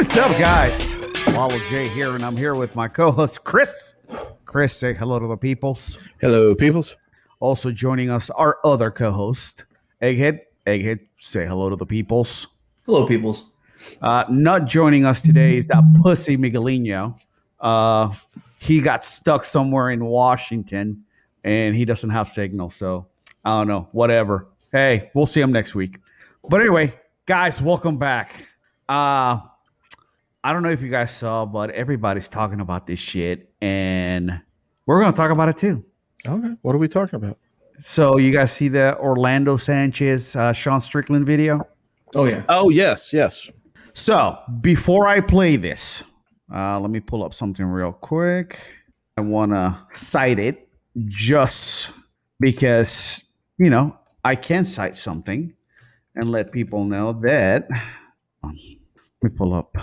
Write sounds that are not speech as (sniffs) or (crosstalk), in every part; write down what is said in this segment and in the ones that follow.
is up, guys? Lalo J here, and I'm here with my co-host Chris. Chris, say hello to the peoples. Hello, peoples. Also joining us, our other co-host, Egghead. Egghead, say hello to the peoples. Hello, peoples. Uh, not joining us today is that pussy Miguelino. Uh, he got stuck somewhere in Washington, and he doesn't have signal. So I don't know. Whatever. Hey, we'll see him next week. But anyway, guys, welcome back. Uh, I don't know if you guys saw, but everybody's talking about this shit, and we're going to talk about it too. Okay, what are we talking about? So, you guys see the Orlando Sanchez, uh, Sean Strickland video? Oh yeah. Oh, yes, yes. So, before I play this, uh, let me pull up something real quick. I want to cite it just because, you know, I can cite something and let people know that. Um, let me pull up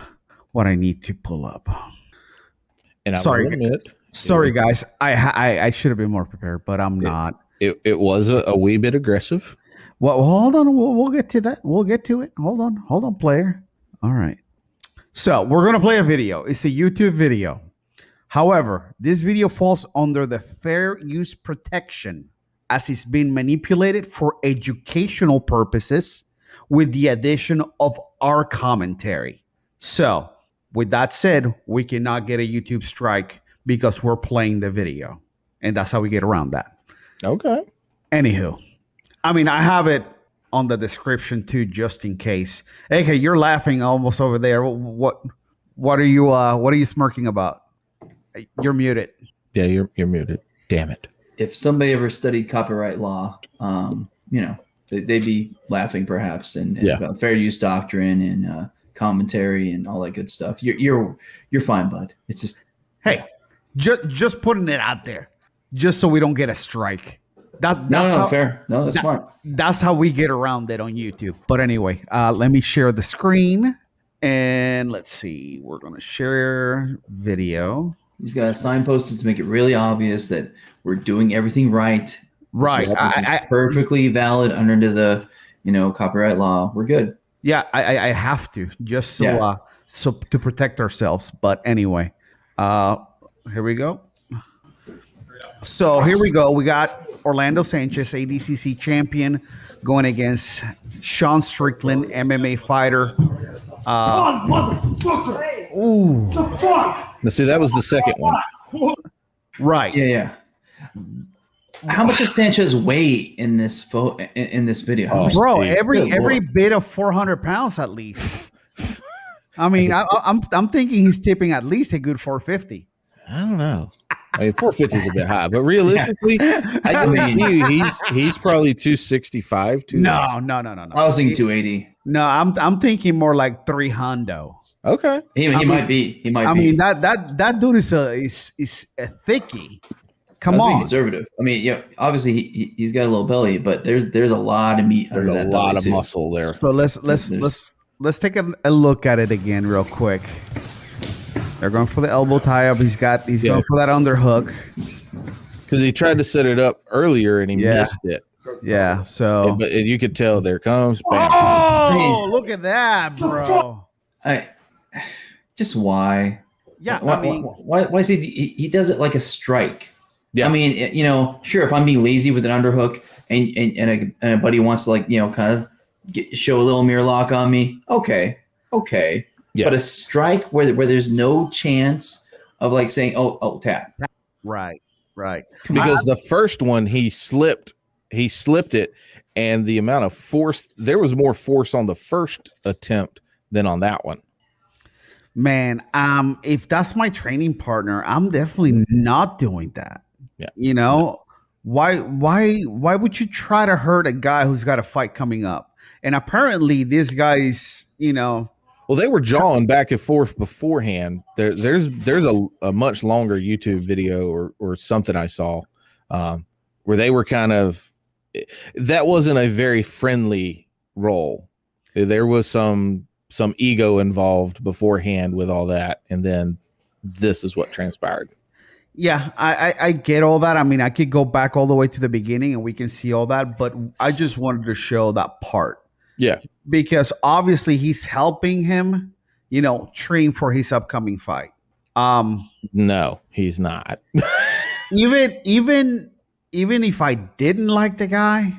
what I need to pull up. And Sorry, admit, Sorry, guys. I I, I should have been more prepared, but I'm Yeah. not. it, it was a, a wee bit aggressive. Well, hold on. We'll, we'll get to that. We'll get to it. Hold on. Hold on, player. All right. So we're going to play a video. It's a YouTube video. However, this video falls under the fair use protection as it's been manipulated for educational purposes with the addition of our commentary. So, with that said, we cannot get a YouTube strike because we're playing the video. And that's how we get around that. Okay. Anywho, I mean, I have it on the description too, just in case. Hey, hey, you're laughing almost over there. What, what are you, uh, what are you smirking about? You're muted. Yeah, you're you're muted. Damn it. If somebody ever studied copyright law, um, you know, they, they'd be laughing perhaps and, and Yeah. about fair use doctrine and uh, commentary and all that good stuff. You're you're you're fine, bud. It's just Hey, just, just putting it out there, just so we don't get a strike. That, that's no, how, fair. No, that's that- smart. that's how we get around it on YouTube. But anyway, uh, let me share the screen and let's see. We're gonna share video. He's got signposted to make it really obvious that we're doing everything right. Right. This is, I, this I, perfectly valid under the you know copyright law. We're good. Yeah, I, I- I have to just so Yeah. uh, so to protect ourselves. But anyway, uh, here we go. So here we go. We got Orlando Sanchez, ADCC champion, going against Sean Strickland, MMA fighter. Uh, on, motherfucker! ooh, The fuck? Now, see, that was the second one. right. Yeah, yeah. How much does Sanchez weigh in this photo in, in this video? Oh, bro Jeez. every Good every Lord. bit of 400 pounds at least (laughs) i mean I, I- i'm i'm thinking he's tipping at least a good 450 I don't know. I mean, 450 is a bit high, but realistically, (laughs) I I mean, he's he's probably 265. Two, no no no no no I was thinking 280. no i'm i'm thinking more like 300 Okay. He, he I mean- might be. He might i be. mean that that that dude is a is is a thickie come on conservative. I mean, yeah, obviously he, he he's got a little belly, but there's there's a lot of meat There's under a that lot belly of too. muscle there. so let's let's There's- let's let's take a, a look at it again real quick they're going for the elbow tie up he's got he's Yeah. going for that underhook Because he tried to set it up earlier and he Yeah. missed it. yeah so But and you could tell there comes. Bam. oh look at that bro I just why? yeah why, i mean why, why is he, he he does it like a strike? Yeah. I mean, you know, sure, if I'm being lazy with an underhook and and, and, a, and a buddy wants to like, you know, kind of get, show a little mirror lock on me, okay, okay. Yeah. But a strike where where there's no chance of like saying, oh, oh, tap. Right, right. because the first one he slipped he slipped it and the amount of force there was more force on the first attempt than on that one Man, um, if that's my training partner, I'm definitely not doing that. Yeah. You know, why why why would you try to hurt a guy who's got a fight coming up? And apparently this guy's, you know, well they were jawing back and forth beforehand there, there's there's a, a much longer youtube video or or something i saw um, where they were kind of that wasn't a very friendly role there was some some ego involved beforehand with all that and then this is what transpired yeah, I, I I get all that. I mean, I could go back all the way to the beginning and we can see all that, but I just wanted to show that part. yeah because obviously he's helping him you know, train for his upcoming fight. Um, No, he's not. (laughs) even even even if I didn't like the guy,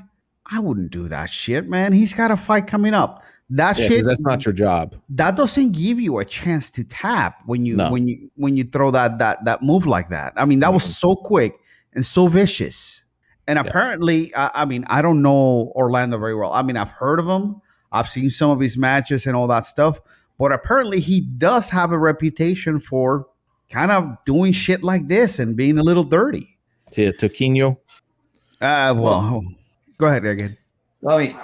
I wouldn't do that shit, man. He's got a fight coming up. That Yeah, 'cause shit that's not your job. that doesn't give you a chance to tap when you No. when you when you throw that that that move like that. I mean, that was so quick and so vicious. And Yeah. apparently, I, I mean, I don't know Orlando very well. I mean, I've heard of him. I've seen some of his matches and all that stuff. But apparently, he does have a reputation for kind of doing shit like this and being a little dirty. See, Toquinho. Uh, well, go ahead again. Well, I mean,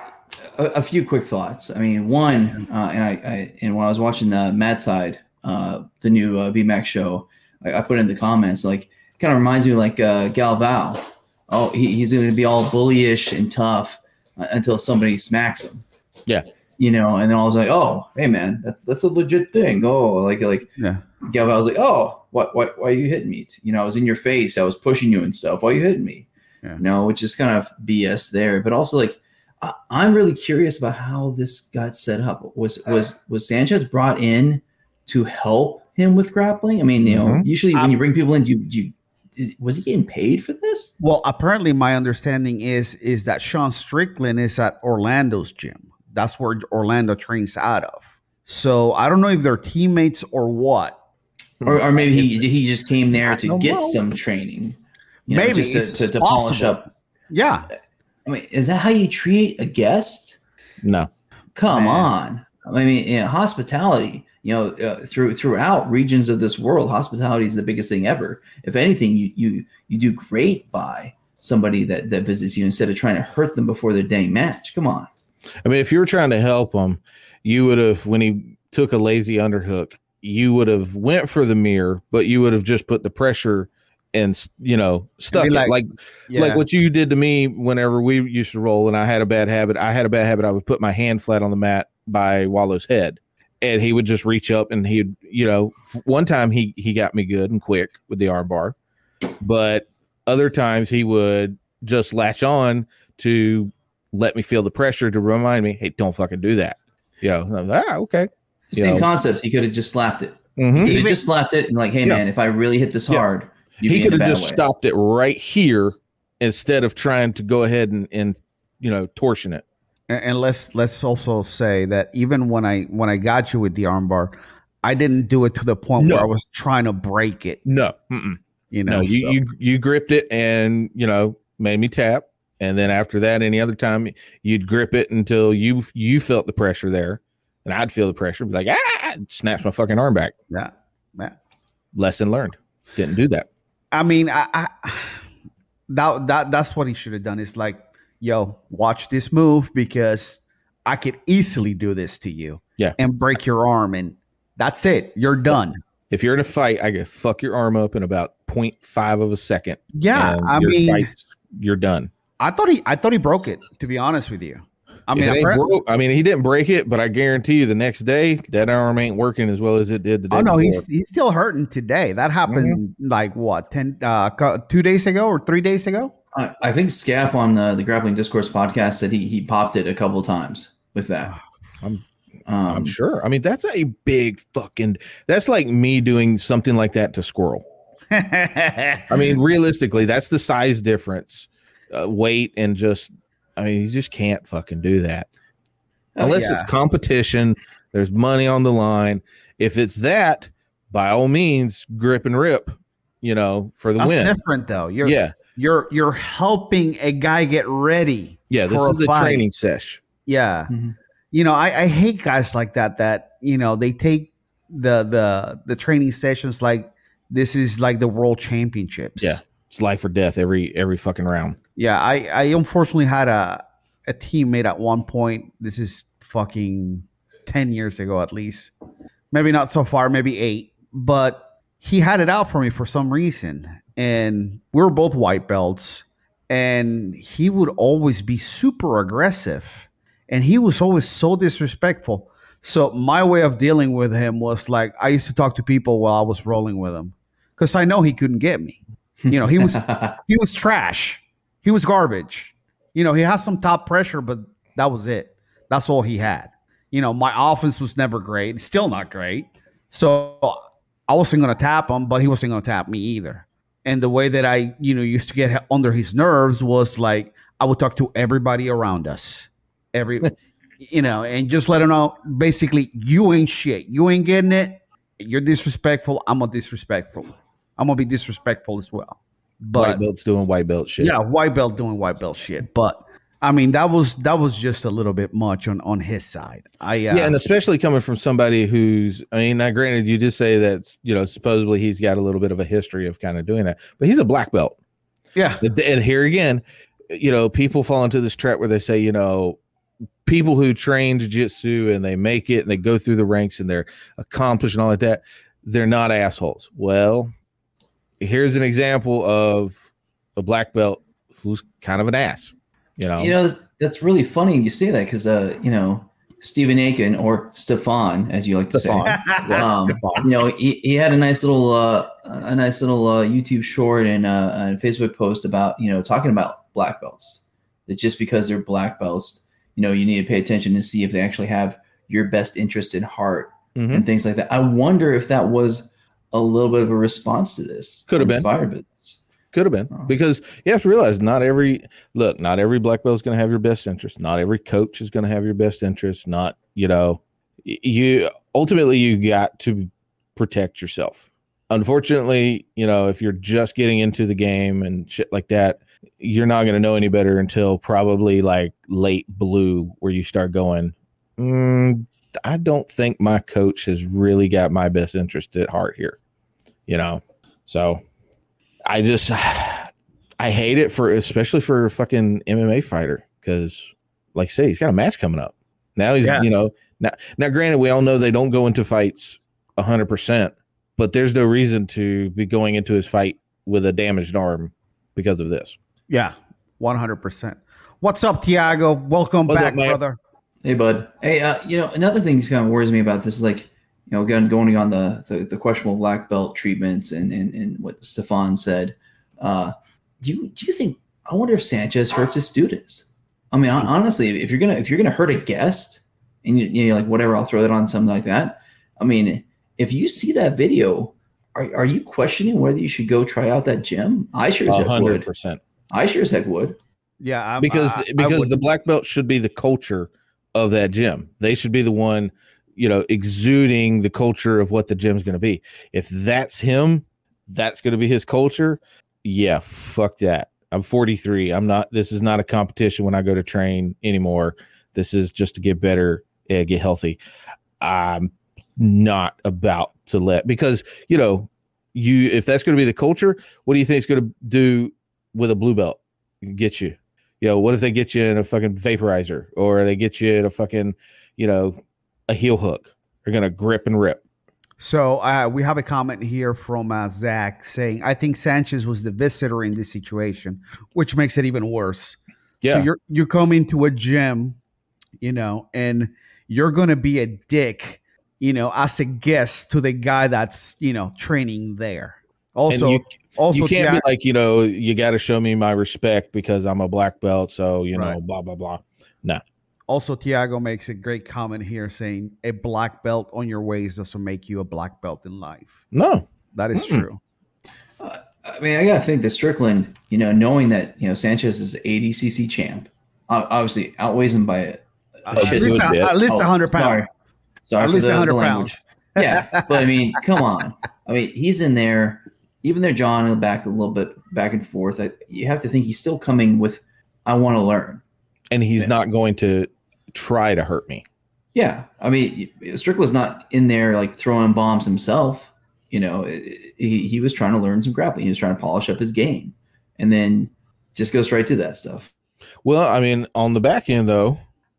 a, a few quick thoughts. I mean, one, uh, and I, I and when I was watching the Mad Side, uh, the new uh, BMAX show, I, I put in the comments like, kind of reminds me of like uh, Galvão. Oh, he, he's going to be all bullyish and tough uh, until somebody smacks him. Yeah. You know, and then I was like, oh, hey man, that's that's a legit thing. Oh, like like Yeah. Galvão was like, oh, what what why are you hitting me? You know, I was in your face, I was pushing you and stuff. Why are you hitting me? Yeah. You know, which is kind of BS there. But also like I- I'm really curious about how this got set up. Was was was Sanchez brought in to help him with grappling? I mean, you know, Mhm. usually when you bring people in, you you is, was he getting paid for this? Well, apparently, my understanding is is that Sean Strickland is at Orlando's gym. That's where Orlando trains out of. So I don't know if they're teammates or what. Or, or maybe he he just came there to get know. some training. you know, Maybe just to, to, to polish up. Yeah, I mean, is that how you treat a guest? No. Come Man. on. I mean, you know, hospitality, you know, uh, through throughout regions of this world, hospitality is the biggest thing ever. If anything, you you you do great by somebody that that visits you instead of trying to hurt them before their dang match. Come on. I mean, if you were trying to help him, you would have when he took a lazy underhook, you would have went for the mirror, but you would have just put the pressure and you know stuck be it. like- like yeah. like what you did to me whenever we used to roll and I had a bad habit. I had a bad habit. I would put my hand flat on the mat by Lalo's head and he would just reach up and he'd, you know, f- one time he, he got me good and quick with the arm bar, but other times he would just latch on to let me feel the pressure to remind me, Hey, don't fucking do that. You know, I was like, ah, okay. Same Yeah. concept. He could have just slapped it. Mhm. He could have just slapped it and like, hey Yeah. man, if I really hit this Yeah. hard, you'd He could have just way. stopped it right here instead of trying to go ahead and, and you know, torsion it. and, and let's let's also say that even when I when I got you with the armbar, I didn't do it to the point No. where I was trying to break it. No. Mm-mm. You know, no, you, so- you you gripped it and you know made me tap, and then after that, any other time you'd grip it until you you felt the pressure there, and I'd feel the pressure, be like ah, snaps my fucking arm back. yeah, yeah. Lesson learned. Didn't do that. I mean, I, I that that that's what he should have done. Is like, yo, watch this move because I could easily do this to you. Yeah. and break your arm, and that's it. You're done. If you're in a fight, I could fuck your arm up in about 0.5 of a second. Yeah, I your mean, fight's- you're done. I thought he I thought he broke it. To be honest with you, I I mean, mean, appar- broke, I mean, he didn't break it, but I guarantee you, the next day that arm ain't working as well as it did the day. oh no, before. he's he's still hurting today. That happened like what ten uh, two days ago or three days ago. I, I think Scaff on uh, the Grappling Discourse podcast said he he popped it a couple times with that. I'm- um, I'm sure. I mean, that's a big fucking. That's like me doing something like that to squirrel. (laughs) I mean, realistically, that's the size difference, uh, weight, and just. I mean, you just can't fucking do that unless it's yeah. competition. There's money on the line. If it's that, by all means, grip and rip. You know, for the That's win. different though. You're Yeah, you're you're helping a guy get ready. yeah. This for is a fight. training sesh. Yeah. Mhm. You know, I, I hate guys like that that, you know, they take the the the training sessions like this is like the world championships. Yeah. It's life or death every every fucking round. Yeah. I, I unfortunately had a a teammate at one point. This is fucking ten years ago at least. Maybe not so far, maybe eight. But he had it out for me for some reason. And we were both white belts. And he would always be super aggressive. And he was always so disrespectful. So my way of dealing with him was like I used to talk to people while I was rolling with him. Because I know he couldn't get me. You know, he was (laughs) he was trash. He was garbage. You know, he has some top pressure, but that was it. That's all he had. You know, my offense was never great, still not great. So I wasn't going to tap him, but he wasn't going to tap me either. And the way that I, you know, used to get under his nerves was like I would talk to everybody around us, every, (laughs) you know, and just let him know basically you ain't shit, you ain't getting it, you're disrespectful. I'm a disrespectful. I'm gonna be disrespectful as well. But white belts doing white belt shit. yeah, white belt doing white belt shit. But I mean, that was that was just a little bit much on on his side. I uh, yeah, and especially coming from somebody who's, I mean, now granted, you just say that you know supposedly he's got a little bit of a history of kind of doing that, but he's a black belt. yeah, And here again, you know, people fall into this trap where they say, you know, people who train jiu-jitsu and they make it and they go through the ranks and they're accomplished and all like that, they're not assholes. Well, here's an example of a black belt who's kind of an ass. You know, You know, that's, really funny you say that because, uh, you know, Stephen Aiken or Stefan, as you like to say, um, (laughs) you know, he, he had a nice little, uh, a nice little uh, YouTube short and uh, and Facebook post about, you know, talking about black belts. That just because they're black belts, you know, you need to pay attention and see if they actually have your best interest in heart Mhm. and things like that. I wonder if that was a little bit of a response to this. Could have been. inspired by this. Could have been Oh. because you have to realize not every look, not every black belt is going to have your best interest. Not every coach is going to have your best interest. Not you know, you ultimately you got to protect yourself. Unfortunately, you know, if you're just getting into the game and shit like that, you're not going to know any better until probably like late blue, where you start going. Mm, I don't think my coach has really got my best interest at heart here. You know, so I just I hate it for especially for a fucking MMA fighter because like I say he's got a match coming up. Now he's Yeah. you know now now granted we all know they don't go into fights hundred percent, but there's no reason to be going into his fight with a damaged arm because of this. yeah, one hundred percent. What's up, Tiago? Welcome What's back, up, brother. Hey, bud. Hey, uh, you know, another thing that kind of worries me about this is like, you know, again, going on the, the, the questionable black belt treatments and, and, and what Stefan said. Uh, do you, do you think, I wonder if Sanchez hurts his students? I mean, honestly, if you're going to, if you're going to hurt a guest and you, you know, like whatever, I'll throw that on something like that. I mean, if you see that video, are, are you questioning whether you should go try out that gym? I sure as heck hundred would. percent I sure as heck would. Yeah, I'm, because I- I because would- the black belt should be the culture of that gym. They should be the one, you know, exuding the culture of what the gym's going to be. If that's him, that's going to be his culture. Yeah, fuck that. I'm 43. I'm not. This is not a competition when I go to train anymore. This is just to get better, get healthy. I'm not about to let because you know you if that's going to be the culture. What do you think it's going to do with a blue belt? Get you you know, what if they get you in a fucking vaporizer or they get you in a fucking, you know, a heel hook? They're gonna grip and rip. So uh, we have a comment here from uh, Zach saying, "I think Sanchez was the visitor in this situation, which makes it even worse." Yeah. So you're you come into a gym, you know, and you're gonna be a dick, you know, as a guest to the guy that's you know training there. Also, you, also you can't Jack- be like, you know, you got to show me my respect because I'm a black belt. So you know, Right. blah blah blah. Also, Tiago makes a great comment here saying a black belt on your waist doesn't make you a black belt in life. No, That is Mm-mm. true. I mean, I gotta think that Strickland, you know, knowing that you know Sanchez is ADCC champ, obviously outweighs him by a, a At shit least, a, at least Oh, 100 pounds. Sorry, sorry At least the- the 100 pounds. yeah, but I mean, come on. I mean, he's in there, even their John in the back a little bit back and forth. I, you have to think he's still coming with, I want to learn. and he's Yeah. not going to try to hurt me. Yeah, I mean, Strickland's not in there like throwing bombs himself. You know, he, he was trying to learn some grappling. He was trying to polish up his game, and then just goes right to that stuff. Well, I mean, on the back end though,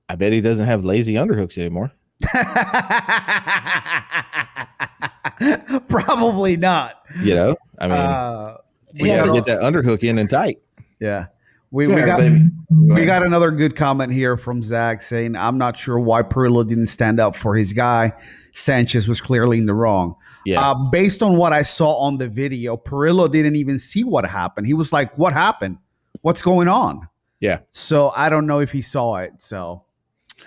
I bet he doesn't have lazy underhooks anymore. (laughs) Probably not. You know, I mean, uh, we yeah, got to get that underhook in and tight. yeah. We, we got but I mean, go we got another good comment here from Zach saying, I'm not sure why Perillo didn't stand up for his guy. Sanchez was clearly in the wrong. Yeah, Uh, based on what I saw on the video, Perillo didn't even see what happened. He was like, What happened? What's going on? Yeah. So I don't know if he saw it. So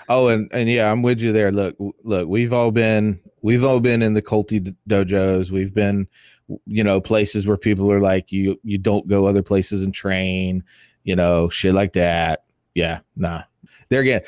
Oh, and and yeah, I'm with you there. Look, look, we've all been we've all been in the culty dojos. We've been, you know, places where people are like, you you don't go other places and train, you know, shit like that. Yeah, nah. There again,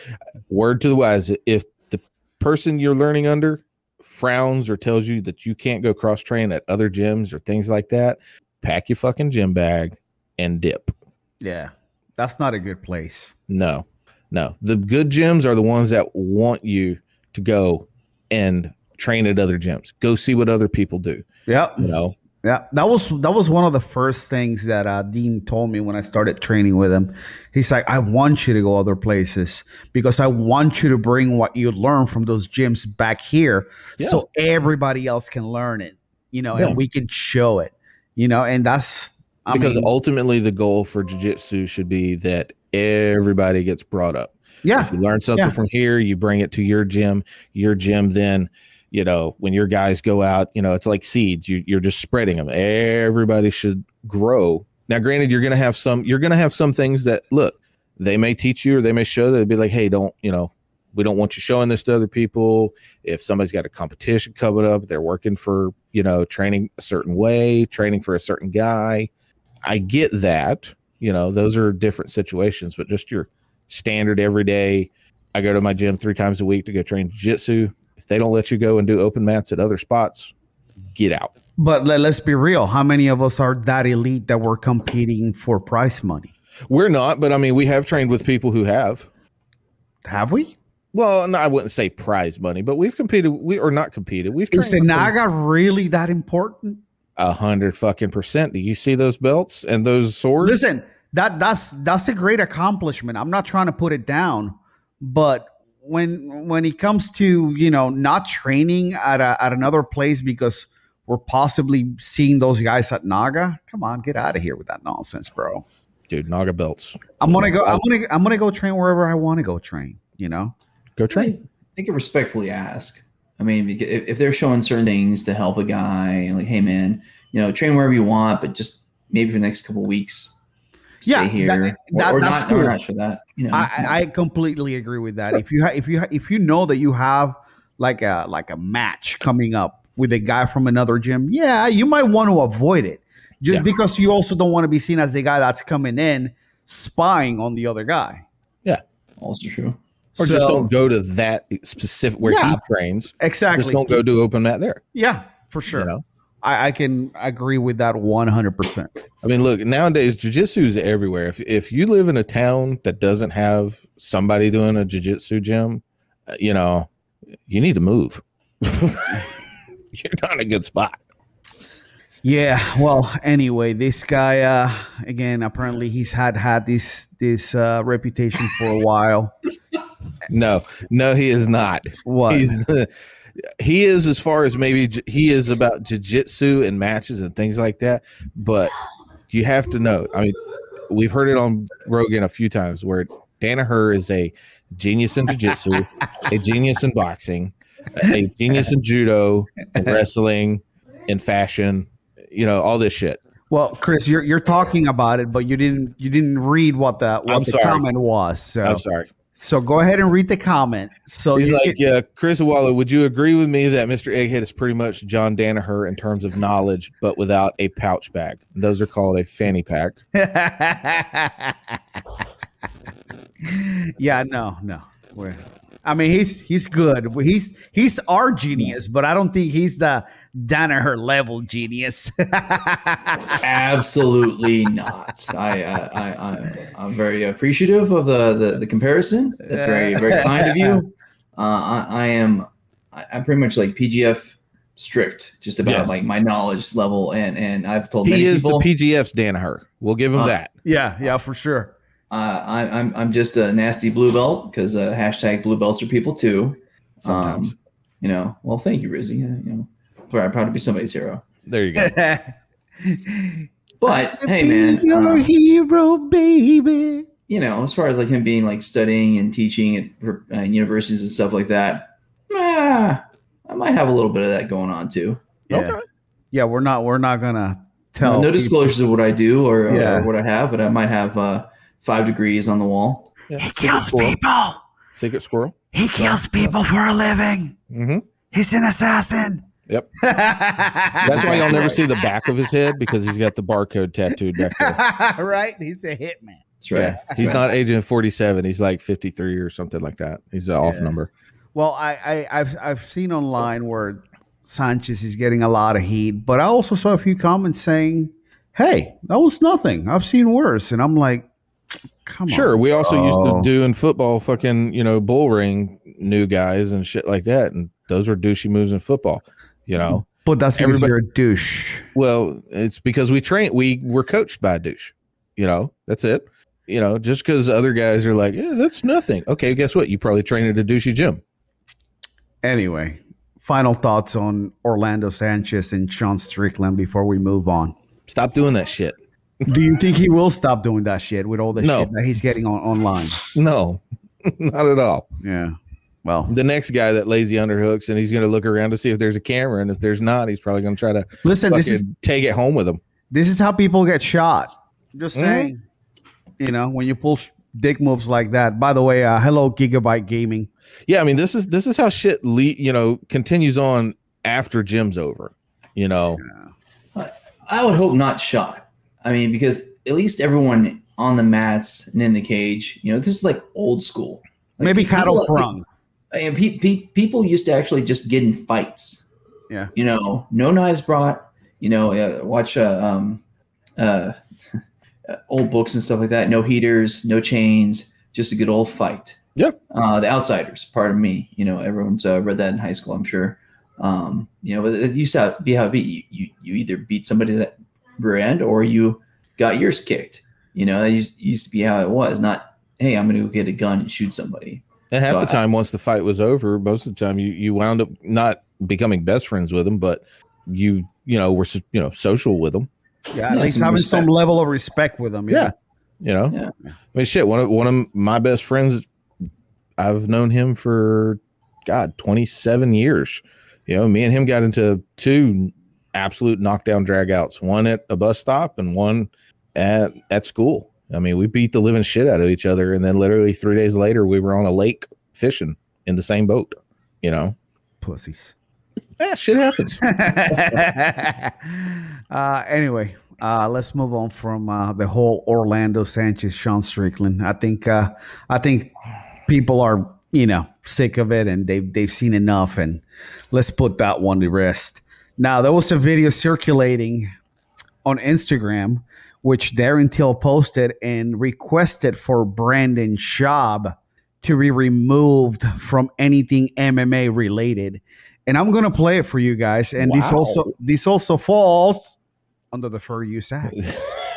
word to the wise: if the person you're learning under frowns or tells you that you can't go cross train at other gyms or things like that, pack your fucking gym bag and dip. Yeah, that's not a good place. No, no. The good gyms are the ones that want you to go and train at other gyms. Go see what other people do. Yep. You know, Yeah, that was that was one of the first things that uh, Dean told me when I started training with him. He's like, "I want you to go other places because I want you to bring what you learn from those gyms back here, so everybody else can learn it. You know, Yeah. and we can show it. You know, and that's I because mean, ultimately the goal for jiu-jitsu should be that everybody gets brought up. yeah, If you learn something Yeah. from here, you bring it to your gym. Your gym then, you know, when your guys go out, you know, it's like seeds. You, you're just spreading them. Everybody should grow. Now, granted, you're gonna have some. You're gonna have some things that look. They may teach you, or they may show. That be like, "Hey, don't you know? We don't want you showing this to other people. If somebody's got a competition coming up, they're working for you know training a certain way, training for a certain guy. I get that. You know, those are different situations, but just your standard every day. I go to my gym three times a week to go train jiu-jitsu. If they don't let you go and do open mats at other spots, get out. but let, let's be real. How many of us are that elite that we're competing for prize money? We're not, but I mean, we have trained with people who have. Have we? Well, no, I wouldn't say prize money, but we've competed. We or not competed. We've Is trained with them Naga really that important? a hundred fucking percent. Do you see those belts and those swords? Listen, that that's that's a great accomplishment. I'm not trying to put it down, but when when it comes to you know not training at a, at another place because we're possibly seeing those guys at Naga, come on, get out of here with that nonsense, bro. Dude, Naga belts. I'm gonna go. I'm gonna I'm gonna go train wherever I want to go train. You know. Go train. mean, they can respectfully ask. I mean, if, if they're showing certain things to help a guy, like, hey man, you know, train wherever you want, but just maybe for the next couple of weeks, stay Yeah, here, that- that- or that's not, or not that. You know, I, I I completely agree with that. If you ha- if you ha- if you know that you have like a like a match coming up with a guy from another gym, yeah, you might want to avoid it just Yeah. because you also don't want to be seen as the guy that's coming in spying on the other guy. Yeah, also true. Or just don't go to that specific where Yeah. he trains. exactly. Just don't go do open mat there. Yeah, for sure. You know? I, I can agree with that one hundred percent. I mean, look, nowadays jiu-jitsu is everywhere. If if you live in a town that doesn't have somebody doing a jiu-jitsu gym, uh, you know, you need to move. (laughs) You're not in a good spot. Yeah. Well, anyway, this guy uh again apparently he's had had this this uh, reputation for a while. (laughs) No, no, he is not. What? He's the, he is as far as maybe he is about jiu-jitsu and matches and things like that. But you have to know. I mean, we've heard it on Rogan a few times where Danaher is a genius in jiu-jitsu, a (laughs) genius in boxing, a genius in judo, in wrestling, in fashion. You know all this shit. Well, Chris, you're you're talking about it, but you didn't you didn't read what the what I'm the sorry. comment was. So I'm sorry. So go ahead and read the comment. So He's like, get- yeah, Chris Waller, would you agree with me that Mr. Egghead is pretty much John Danaher in terms of knowledge, but without a pouch bag? Those are called a fanny pack. (laughs) yeah, no, no. We're, I mean, he's he's good. He's he's our genius, but I don't think he's the Danaher level genius. (laughs) Absolutely not. I, I, I, I, I'm very appreciative of the, the, the comparison. That's very, very kind of you. (laughs) Uh, I, I am, I, I'm pretty much like PGF strict, just about Yes. like my knowledge level. And, and I've told many He is people, the PGF's Danaher. We'll give him Uh, that. yeah, yeah, for sure. Uh, I, I'm, I'm just a nasty blue belt because uh, hashtag blue belts are people too. Sometimes. Um, you know, well, thank you, Rizzy. Uh, you know, proud, proud to be somebody's hero. there you go. (laughs) But hey, man, your uh, hero, baby. you know, as far as like him being like studying and teaching at uh, universities and stuff like that, ah, I might have a little bit of that going on too. Yeah, yeah. We're not we're not gonna tell. Uh, no disclosures of what I do or, Yeah. or what I have, but I might have uh, five degrees on the wall. Yeah. He kills people. Secret Squirrel. He kills people for a living. Mm-hmm. He's an assassin. Yep. (laughs) That's why y'all never see the back of his head because he's got the barcode tattooed back there. (laughs) right? He's a hitman. That's right. Yeah, he's not Agent 47. He's like 53 or something like that. He's an off number. Well, I, I I've I've seen online where Sanchez is getting a lot of heat, but I also saw a few comments saying, "Hey, that was nothing. I've seen worse." And I'm like, "Come on." Sure. We also used to do in football fucking, you know, bull ring new guys and shit like that. And those were douchey moves in football, you know? but that's because Everybody- you're a douche. Well, it's because we train, we were coached by a douche, you know? That's it. You know, just because other guys are like, yeah, that's nothing. Okay, guess what? You probably trained at a douchey gym. Anyway, final thoughts on Orlando Sanchez and Sean Strickland before we move on. Stop doing that shit. Do you think he will stop doing that shit with all the No. shit that he's getting on online? No, (laughs) not at all. Yeah. Well, The next guy that lays the underhooks and he's going to look around to see if there's a camera. And if there's not, he's probably going to try to listen, this is take it home with him. this is how people get shot. Just Mhm. saying. You know, when you pull dick moves like that. By the way, uh, hello Gigabyte Gaming. Yeah, I mean this is this is how shit le- you know continues on after gym's over. You know, I would hope not shot. I mean, because at least everyone on the mats and in the cage, you know, this is like old school. Like, Maybe cattle prong. Mean, pe- pe- people used to actually just get in fights. Yeah. You know, no knives brought. You know, uh, watch uh, um, uh, (laughs) old books and stuff like that. No heaters, no chains, just a good old fight. Yeah. Uh, the Outsiders, pardon me. You know, everyone's uh, read that in high school, I'm sure. Um, you know, it used to be how it be. You, you, you either beat somebody that brand or you got yours kicked. You know, that used, used to be how it was. Not, hey, I'm going to go get a gun and shoot somebody. and half So the I- time once the fight was over, most of the time you you wound up not becoming best friends with them, but you you know were you know social with them. Yeah, at Yeah, least some having some level of respect with them. Yeah. You know, Yeah. I mean, shit. One of one of my best friends, I've known him for God twenty seven years. You know, me and him got into two absolute knockdown dragouts. One at a bus stop and one at at school. I mean, we beat the living shit out of each other, and then literally three days later, we were on a lake fishing in the same boat. You know, Pussies. yeah, shit happens. (laughs) uh, anyway, uh, let's move on from uh, the whole Orlando Sanchez, Sean Strickland. I think uh, I think people are you know sick of it and they've they've seen enough, and let's put that one to rest. Now there was a video circulating on Instagram which Darren Till posted and requested for Brandon Schaub to be removed from anything MMA related. And I'm gonna play it for you guys. And this also this also falls under the fur Use Act.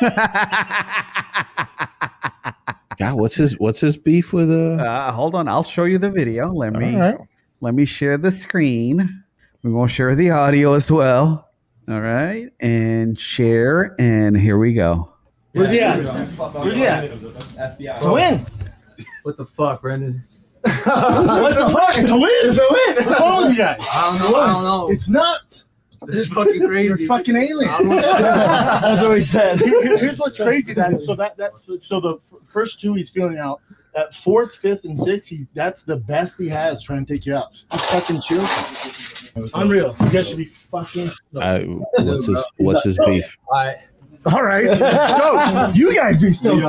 (laughs) (laughs) God, what's his what's his beef with uh? uh, hold on, I'll show you the video. Let me right. let me share the screen. We're gonna share the audio as well. All right, and share, and here we go. Where's he at? Where's he at? To win. What the fuck, Brendan? What's the fuck? To win. It's a win. What's wrong with you guys? I don't know. I don't know. It's not. This is fucking You're fucking alien. I don't know. (laughs) That's what he said. Here- here- Here's what's crazy. That so that that so the first two he's feeling out. That fourth, fifth, and sixth, he, that's the best he has trying to take you out. Just fucking chill. Unreal. You guys should be fucking. I, what's his what's his beef? I, All right. so (laughs) You guys be stoked.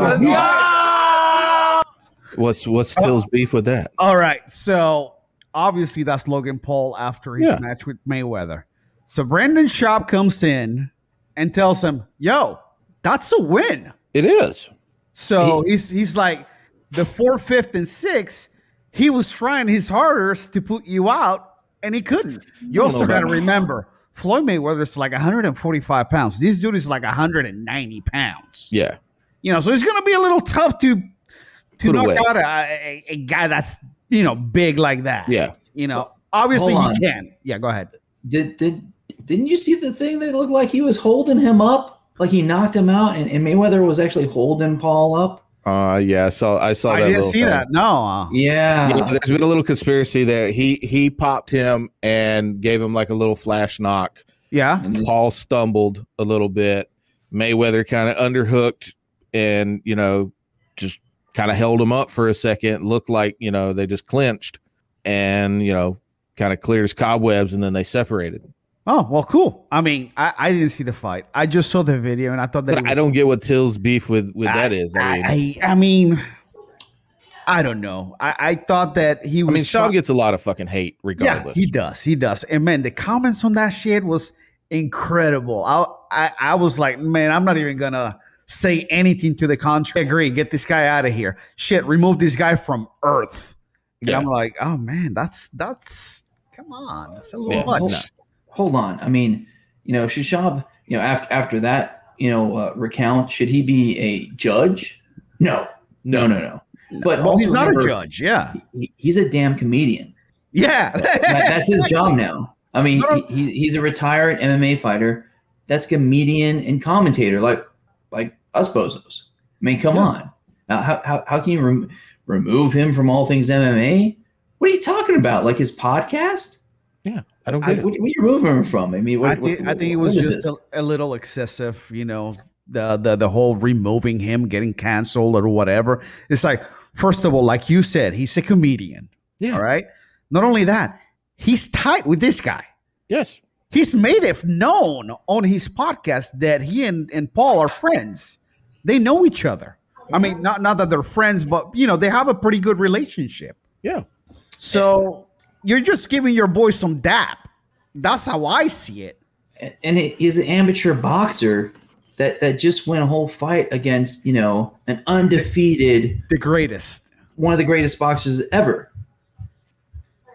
What's what's Till's beef with that? All right. So obviously that's Logan Paul after his Yeah. match with Mayweather. So Brandon Schaub comes in and tells him, "Yo, that's a win." It is. So he's he's like the fourth, fifth, and sixth. He was trying his hardest to put you out, and he couldn't. You also got to remember Floyd Mayweather is like 145 pounds. This dude is like 190 pounds. Yeah. You know, so it's going to be a little tough to to Put knock away. out a, a, a guy that's you know big like that. Yeah. You know, obviously Hold he can. Yeah, go ahead. Did did didn't you see the thing that looked like he was holding him up? Like he knocked him out, and, and Mayweather was actually holding Paul up. Uh yeah, so I saw I I that didn't see thing. that. No. Uh, Yeah, Yeah, there's been a little conspiracy that he he popped him and gave him like a little flash knock. yeah. And Paul stumbled a little bit. Mayweather kind of underhooked and you know just kind of held him up for a second, looked like you know they just clinched, and you know kind of clears cobwebs, and then they separated. Oh well, cool. I mean, I, I didn't see the fight. I just saw the video and I thought that. But it I don't get what Till's beef with with I- that is. I mean, I, I, I mean, I don't know. I, I thought that he was. I mean, Schaub gets a lot of fucking hate regardless. yeah, regardless. he does. He does. And man, the comments on that shit was incredible. I, I, I was like, man, I'm not even gonna say anything to the contrary. Agree. Get this guy out of here. Shit, remove this guy from Earth. And Yeah. I'm like, oh man, that's that's come on, it's a little Yeah. much. Hold, on. I mean, you know, should Schaub, you know, after after that, you know, uh, recount, should he be a judge? No, no, no, no. But well, he's not a judge. Yeah, he- he's a damn comedian. yeah. That- that's his job (laughs) now. I mean, he, he's a retired MMA fighter. That's comedian and commentator, like like us bozos. I mean, come Yeah. on. Now, how, how, how can you rem- remove him from all things MMA? What are you talking about? Like his podcast? I don't I, get what, it. what are you removing him from? I mean, what, I think what- I think it was just a, a little excessive, you know, the the the whole removing him, getting canceled or whatever. It's like, first of all, like you said, he's a comedian. Yeah. All right. Not only that, he's tight with this guy. Yes. He's made it known on his podcast that he and, and Paul are friends. They know each other. I mean, not not that they're friends, but you know, they have a pretty good relationship. Yeah. So you're just giving your boy some dap. That's how I see it. and he's an amateur boxer that that just won a whole fight against you know an undefeated The greatest. one of the greatest boxers ever.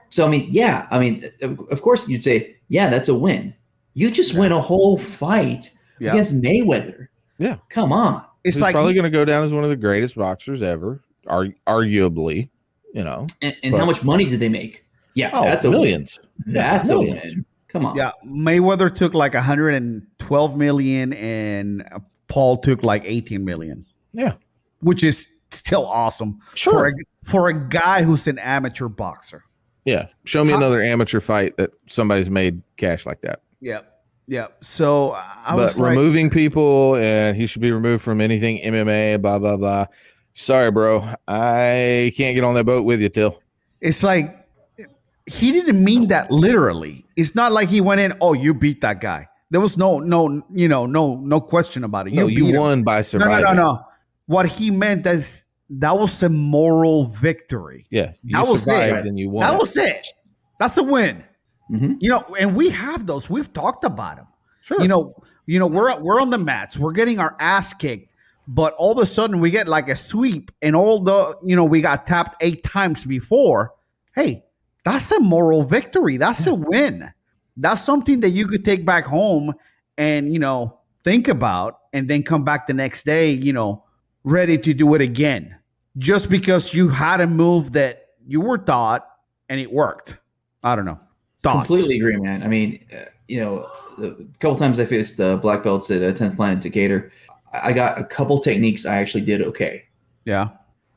So I mean, yeah, I mean, of of course you'd say, yeah, that's a win. You just win a whole fight Yeah. against Mayweather. Yeah. come on. It's He's like probably going to go down as one of the greatest boxers ever, ar- arguably. You know, And, and But- how much money did they make? Yeah, oh, that's a millions. Win. That's millions. a win. Come on. Yeah, Mayweather took like 112 million and Paul took like 18 million, Yeah, which is still awesome Sure. for a, for a guy who's an amateur boxer. yeah. Show me How- another amateur fight that somebody's made cash like that. Yep. Yep. So I but was like, removing people and he should be removed from anything MMA. Blah blah blah. Sorry, bro. I can't get on that boat with you, Till. it's like he didn't mean that literally. It's not like he went in, oh, you beat that guy. There was no, no, you know, no, no question about it. No, beat you him. won by No, surviving. no, no, no. What he meant is that was a moral victory. Yeah, you That was it. survived and you won. That was it. That's a win. Mhm. You know, and we have those. We've talked about them. sure. You know, you know, we're we're on the mats. We're getting our ass kicked, but all of a sudden we get like a sweep, and all the you know we got tapped eight times before. Hey, that's a moral victory. That's a win. That's something that you could take back home and you know think about, and then come back the next day. You know, ready to do it again, just because you had a move that you were taught and it worked. I don't know. Thoughts? Completely agree, man. I mean, uh, you know, a couple times I faced uh, black belts at uh, 10th Planet Decatur, I I got a couple techniques I actually did okay. Yeah.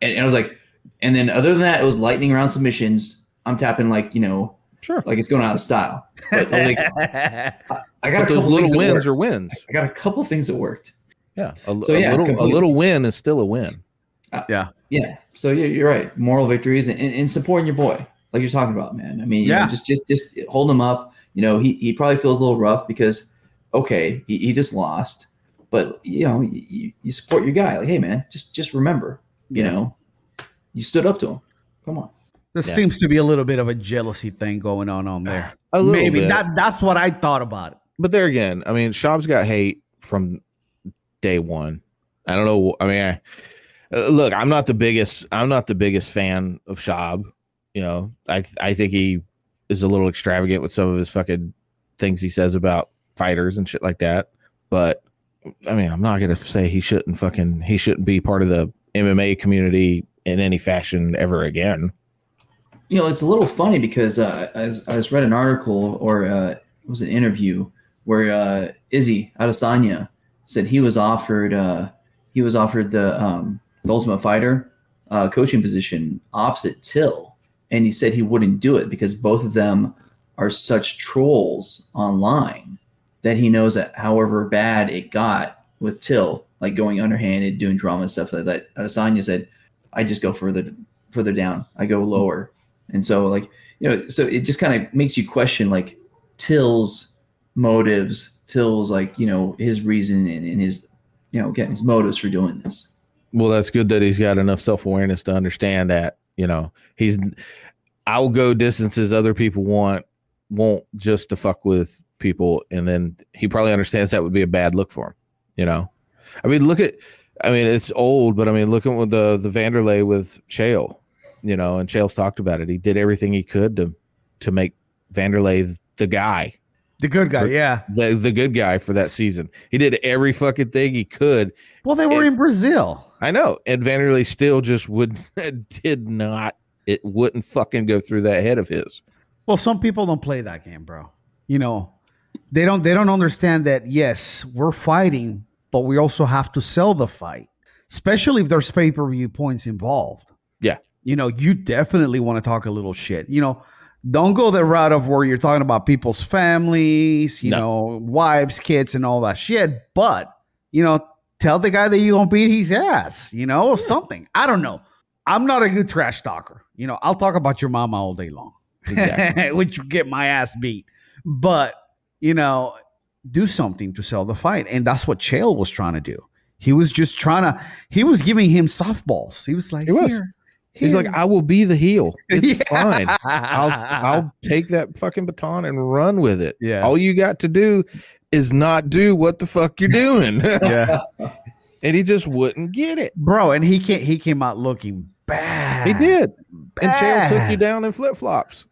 And, and I was like, and then other than that, it was lightning round submissions. I'm tapping like, you know, sure. like it's going out of style. But, like, (laughs) I got But a those couple little things that wins worked. are wins. I got a couple things that worked. Yeah, a, So, a yeah, little a little win is still a win. Uh, yeah. Yeah. So yeah, you're right. Moral victories and, and supporting your boy, like you're talking about, man. I mean, you know, Yeah. just just just hold him up. You know, he, he probably feels a little rough because okay, he, he just lost, but you know, you, you support your guy. Like, hey, man, just just remember, you Yeah. know, you stood up to him. Come on. There Yeah. seems to be a little bit of a jealousy thing going on on there. (sighs) A little Maybe bit. that that's what I thought about it. but there again, I mean, Schaub's got hate from day one. I don't know. I mean, I, uh, look, I'm not the biggest. I'm not the biggest fan of Shab. You know, I I think he is a little extravagant with some of his fucking things he says about fighters and shit like that. But I mean, I'm not gonna say he shouldn't fucking he shouldn't be part of the MMA community in any fashion ever again. You know, it's a little funny because uh, I, was- I just read an article or uh, it was an interview where uh, Izzy Adesanya said he was offered uh, he was offered the um, the Ultimate Fighter uh, coaching position opposite Till, and he said he wouldn't do it because both of them are such trolls online that he knows that however bad it got with Till, like going underhanded, doing drama and stuff like that, Adesanya said, I just go further further down. I go lower, and so like you know, so it just kind of makes you question like Till's motives, Till's like you know his reason and, and his you know getting his motives for doing this. Well, that's good that he's got enough self awareness to understand that you know he's. I'll go distances other people want won't just to fuck with people, and then he probably understands that would be a bad look for him. You know, I mean, look at. I mean, it's old, but I mean, look at the the Vanderlei with Chael. You know, and Chael's talked about it. He did everything he could to to make Vanderlei the guy, The good guy, yeah. the the good guy for that season. He did every fucking thing he could Well, they were It- in Brazil. I know. And Vanderlei still just would (laughs) did not it wouldn't fucking go through that head of his. Well, some people don't play that game, bro. You know, they don't they don't understand that yes, we're fighting, but we also have to sell the fight. Especially if there's pay-per-view points involved. Yeah. You know, you definitely want to talk a little shit. You know, don't go the route of where you're talking about people's families, you No. know, wives, kids, and all that shit. But, you know, tell the guy that you're gonna beat his ass, you know, or something. I don't know. I'm not a good trash talker. You know, I'll talk about your mama all day long. Exactly. (laughs) which you get my ass beat. But you know, do something to sell the fight, and that's what Chael was trying to do. He was just trying to. He was giving him softballs. He was like, was. "Here, He's like, I will be the heel. (laughs) It's Yeah. fine. I'll (laughs) I'll take that fucking baton and run with it. Yeah. All you got to do is not do what the fuck you're doing. (laughs) yeah, and he just wouldn't get it. bro. And he came. He came out looking bad. He did. And Chael took you down in flip flops.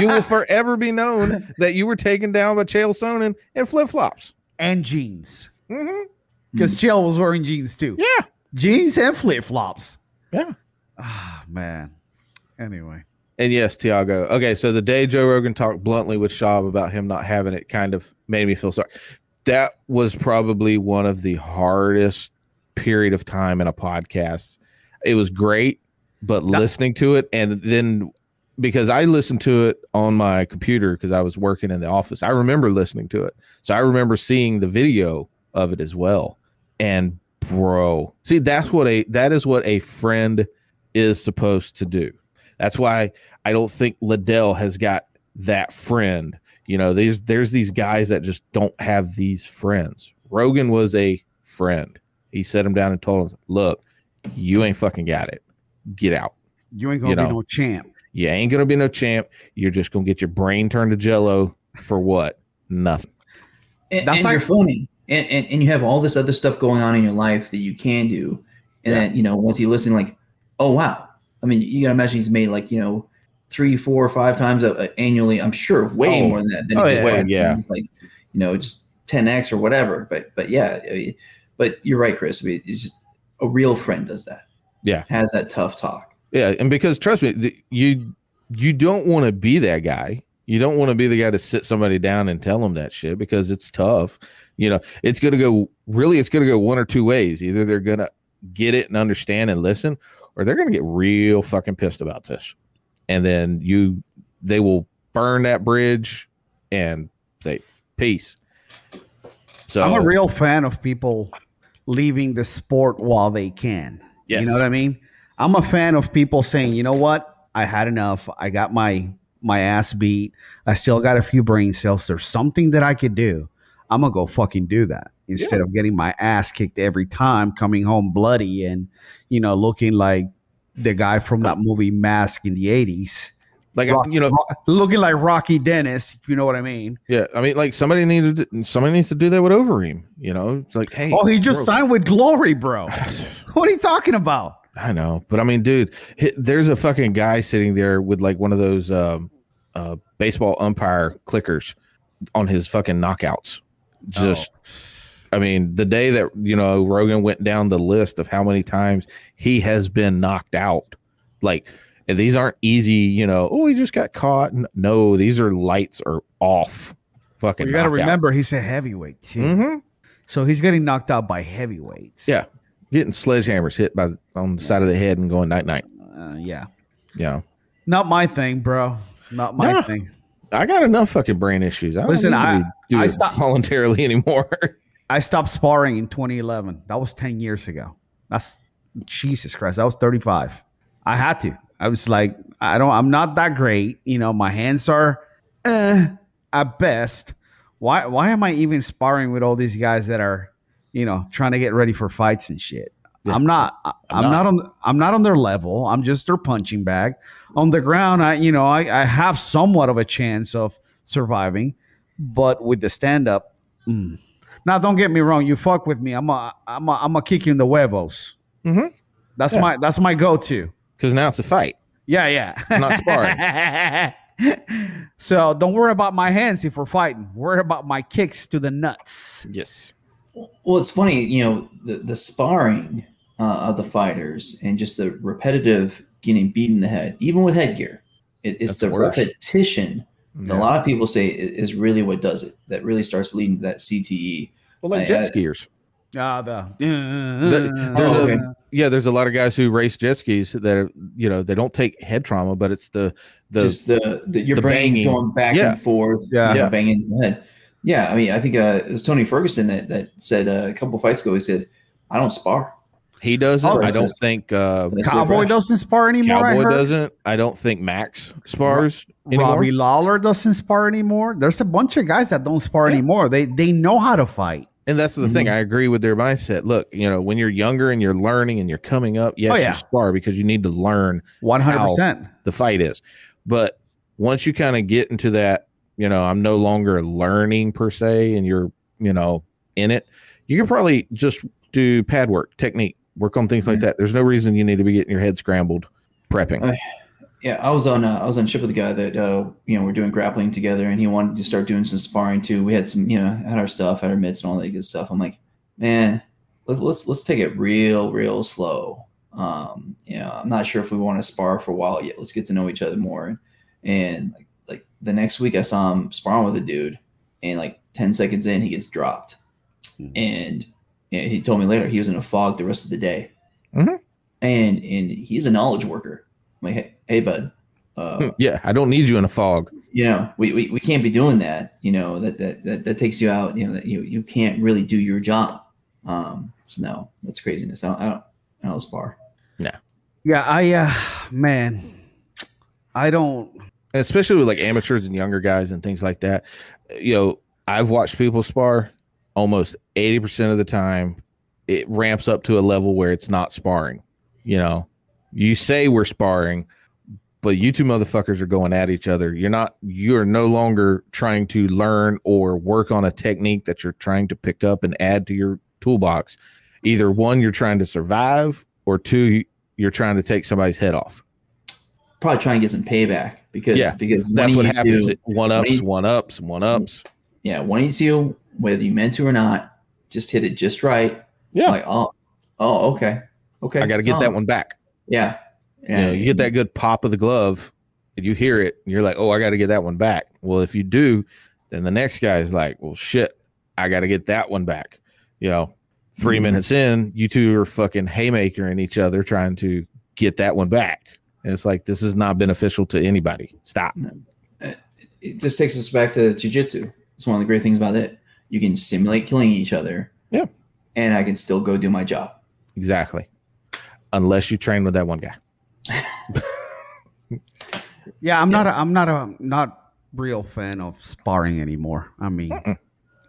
You will forever be known that you were taken down by Chael Sonnen in flip flops. and jeans Mm-hmm. because Chael was wearing jeans too. Yeah. Jeans and flip flops. Yeah. Ah man. Anyway. And yes, Tiago. Okay, so the day Joe Rogan talked bluntly with Schaub about him not having it kind of made me feel sorry. That was probably one of the hardest period of time in a podcast. It was great, but listening to it and then because I listened to it on my computer because I was working in the office. I remember listening to it. So I remember seeing the video of it as well. And bro, see that's what a that is what a friend is supposed to do. That's why I don't think Liddell has got that friend. You know, there's there's these guys that just don't have these friends. Rogan was a friend. He set him down and told him, "Look, you ain't fucking got it. Get out. You ain't gonna You be no champ. You ain't gonna be no champ. You're just gonna get your brain turned to jello for what? Nothing. and, That's and like- you're funny and, and and you have all this other stuff going on in your life that you can do and then you know once you listen like oh wow i mean you gotta imagine he's made like you know three four or five times uh, annually i'm sure way Oh. more than that than Oh, yeah. Way, yeah. He's like you know just 10x or whatever but but yeah I mean, but you're right chris I mean, it's just a real friend does that Yeah. has that tough talk Yeah, and because trust me, the, you you don't want to be that guy. You don't want to be the guy to sit somebody down and tell them that shit because it's tough. You know, it's going to go really it's going to go one or two ways. Either they're going to get it and understand and listen or they're going to get real fucking pissed about this. And then you they will burn that bridge and say peace. So I'm a real fan of people leaving the sport while they can. Yes. You know what I mean? I'm a fan of people saying, you know what? I had enough. I got my my ass beat. I still got a few brain cells. There's something that I could do. I'm gonna go fucking do that instead of getting my ass kicked every time, coming home bloody and you know looking like the guy from that movie Mask in the '80s. like Rocky- you know looking like Rocky Dennis, if you know what I mean. Yeah, I mean, like somebody needed to, somebody needs to do that with Overeem. You know, it's like, hey, Oh, he just bro. signed with Glory, bro. (laughs) what are you talking about? I know, but I mean, dude, there's a fucking guy sitting there with like one of those um, uh, baseball umpire clickers on his fucking knockouts. Just, I mean, the day that you know Rogan went down the list of how many times he has been knocked out, like. these aren't easy, you know. Oh, he just got caught. No, these are lights are off. Fucking. you got to remember, he's a heavyweight too. Mhm. So he's getting knocked out by heavyweights. Yeah, getting sledgehammers hit by on the side of the head and going night night. Uh, yeah. Know, Not my thing, bro. Not my No. thing. I got enough fucking brain issues. I Listen, I- doing I stopped- voluntarily (laughs) anymore. I stopped sparring in 2011. That was 10 years ago. That's Jesus Christ. I was 35. I had to. I was like, I don't. I'm not that great. You know, my hands are eh, at best. Why? Why am I even sparring with all these guys that are, you know, trying to get ready for fights and shit? Yeah. I'm not. I'm, I'm not. on. I'm not on their level. I'm just their punching bag. On the ground, I you know I, I have somewhat of a chance of surviving, but with the stand up, mm. Now don't get me wrong. You fuck with me, I'm a I'm a I'm a kick you in the huevos. Mhm. That's Yeah. my that's my go to. Because now it's a fight. Yeah, yeah. Not sparring. (laughs) so don't worry about my hands if we're fighting. Worry about my kicks to the nuts. Yes. Well, it's funny, you know, the, the sparring uh, of the fighters and just the repetitive getting beat in the head, even with headgear. It, it's That's the worse. repetition that a lot of people say is really what does it. That really starts leading to that CTE. Well, like I- jet I- skiers. Ah, the, The- Oh, okay. a, yeah, there's a lot of guys who race jet skis that are, you know, they don't take head trauma, but it's the the just the, the your the brain's banging. going back Yeah. and forth, Yeah. Yeah. banging into the head. Yeah, I mean, I think uh, it was Tony Ferguson that that said uh, a couple fights ago. He said, "I don't spar." He doesn't. Oh, I don't is- think uh, Cowboy doesn't spar anymore. Cowboy heard. doesn't. I don't think Max spars anymore. Robbie Lawler doesn't spar anymore. There's a bunch of guys that don't spar Yeah. anymore. They they know how to fight. And that's the Mm-hmm. thing. I agree with their mindset. Look, you know, when you're younger and you're learning and you're coming up, yes, Oh, yeah. you spar because you need to learn One hundred percent. the fight is. But once you kind of get into that, you know, I'm no longer learning per se, and you're, you know, in it, you can probably just do pad work, technique, work on things like that. There's no reason you need to be getting your head scrambled prepping. Uh, Yeah, I was on uh, I was on a ship with a guy that uh, you know we're doing grappling together, and he wanted to start doing some sparring too. We had some you know had our stuff, had our mitts and all that good stuff. I'm like, man, let's let's let's take it real real slow. Um, you know, I'm not sure if we want to spar for a while yet. Let's get to know each other more. And like, like the next week, I saw him sparring with a dude, and like ten seconds in, he gets dropped, Mhm. and, and he told me later he was in a fog the rest of the day. Mhm. And and he's a knowledge worker. I'm like, hey, hey bud, uh, yeah, I don't need you in a fog. you know, we, we, we can't be doing that. You know, that, that, that, that takes you out, you know, that you, you can't really do your job. Um, so no, that's craziness. I don't, I don't, I don't spar. Yeah, I uh man, I don't. especially with like amateurs and younger guys and things like that. You know, I've watched people spar almost 80% of the time. It ramps up to a level where it's not sparring. You know, you say we're sparring, but you two motherfuckers are going at each other. You're not, you're no longer trying to learn or work on a technique that you're trying to pick up and add to your toolbox. Either one, you're trying to survive, or two, you're trying to take somebody's head off. Probably trying to get some payback because, Yeah, because That's what happens. do- one ups, one ups, one ups. yeah, one of you, whether you meant to or not, just hit it just right. Yeah. Like, oh, oh, okay. Okay. I got to get that one back. Yeah. You, know, you get that good pop of the glove and you hear it and you're like, oh, I got to get that one back. Well, if you do, then the next guy is like, well, shit, I got to get that one back. You know, 3 Mhm. minutes in, you two are fucking haymakering each other trying to get that one back. And it's like, this is not beneficial to anybody. Stop. it just takes us back to jujitsu. It's one of the great things about it. You can simulate killing each other. Yeah. And I can still go do my job. Exactly. Unless you train with that one guy. (laughs) Yeah, I'm not. A, I'm not a not real fan of sparring anymore. I mean,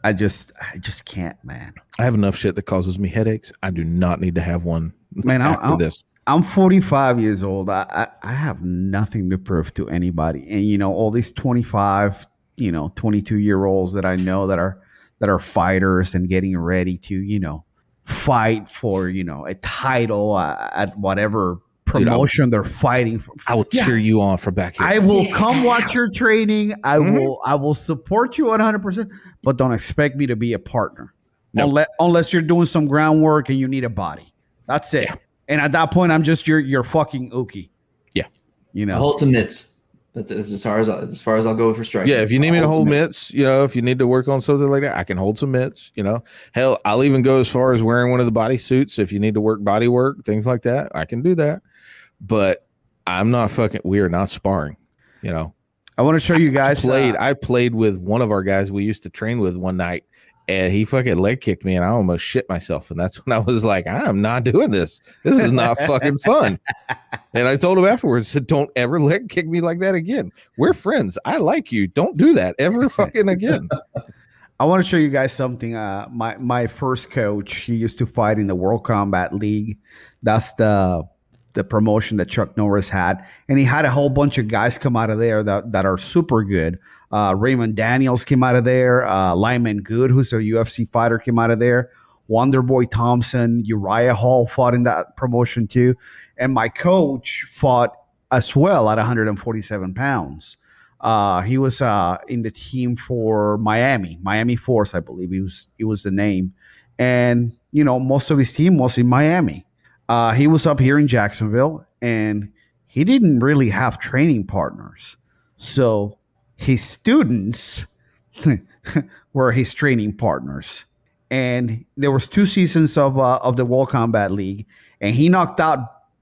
I just I just can't, man. I have enough shit that causes me headaches. I do not need to have one Man, I- after I- this. I'm 45 years old. I, I I have nothing to prove to anybody, and you know all these 25, you know, 22 year olds that I know that are that are fighters and getting ready to, you know, fight for you know a title uh, at whatever Dude, I promotion they're fighting for. I will Yeah. cheer you on for back here. I will come watch your training. I Mhm. will I will support you 100%, but don't expect me to be a partner. No. Unless, unless you're doing some groundwork and you need a body. That's it. Yeah. And at that point I'm just your your fucking ookie. Yeah. You know. hold some mitts. That's, that's as far as I, as far as I'll go for striking. Yeah, if you need me I'll to hold some mitts, you know, if you need to work on something like that, I can hold some mitts. You know, hell, I'll even go as far as wearing one of the body suits if you need to work body work, things like that. I can do that, but I'm not fucking. We are not sparring. You know, I want to show you I guys played. uh, I played with one of our guys we used to train with one night, and he fucking leg kicked me, and I almost shit myself. And that's when I was like, I am not doing this. This is not (laughs) fucking fun. And I told him afterwards, said, "Don't ever leg kick me like that again. We're friends. I like you. Don't do that ever fucking again." (laughs) I want to show you guys something. Uh, my my first coach, he used to fight in the World Combat League. That's the the promotion that Chuck Norris had, and he had a whole bunch of guys come out of there that that are super good. Uh, Raymond Daniels came out of there. Uh, Lyman Good, who's a UFC fighter, came out of there. Wonderboy Thompson, Uriah Hall fought in that promotion too, and my coach fought as well at 147 pounds. Uh, he was uh, in the team for Miami, Miami Force, I believe. He was it was the name, and you know most of his team was in Miami. Uh, he was up here in Jacksonville, and he didn't really have training partners, so his students (laughs) were his training partners. And there was two seasons of uh, of the World Combat League, and he knocked out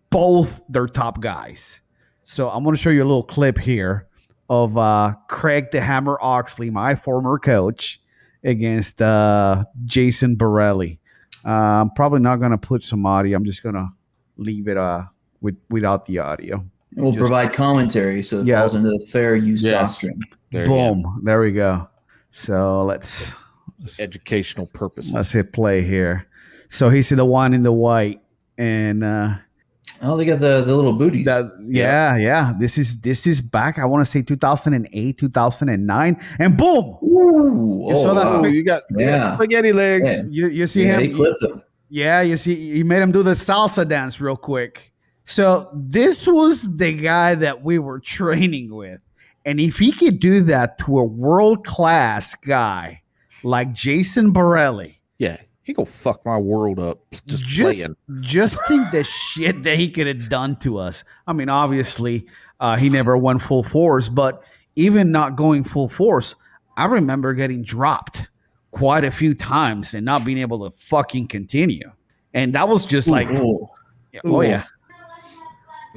both their top guys. So I'm going to show you a little clip here of uh, Craig the Hammer Oxley, my former coach, against uh, Jason Borelli. Uh, I'm probably not going to put some audio. I'm just going to leave it uh, with without the audio. And we'll Just- provide commentary so it Yeah. falls into the fair use Yes. doctrine. There you. Boom. There we go. So let's Educational purpose. let's hit play here. So he's the one in the white, and uh, Oh, they got the, the little booties. that yeah, yeah. This is this is back. I want to say 2008, 2009, and boom. Ooh, You saw that Oh, spag- you got Yeah. spaghetti legs. Yeah. You you see yeah, him? he clipped him. Yeah, you see, he made him do the salsa dance real quick. So this was the guy that we were training with, and if he could do that to a world class guy like Jason Borelli, Yeah, he go fuck my world up. Just, just playing. just think the shit that he could have done to us. I mean, obviously, uh, he never went full force, but even not going full force, I remember getting dropped quite a few times and not being able to fucking continue. And that was just like, Ooh. oh yeah,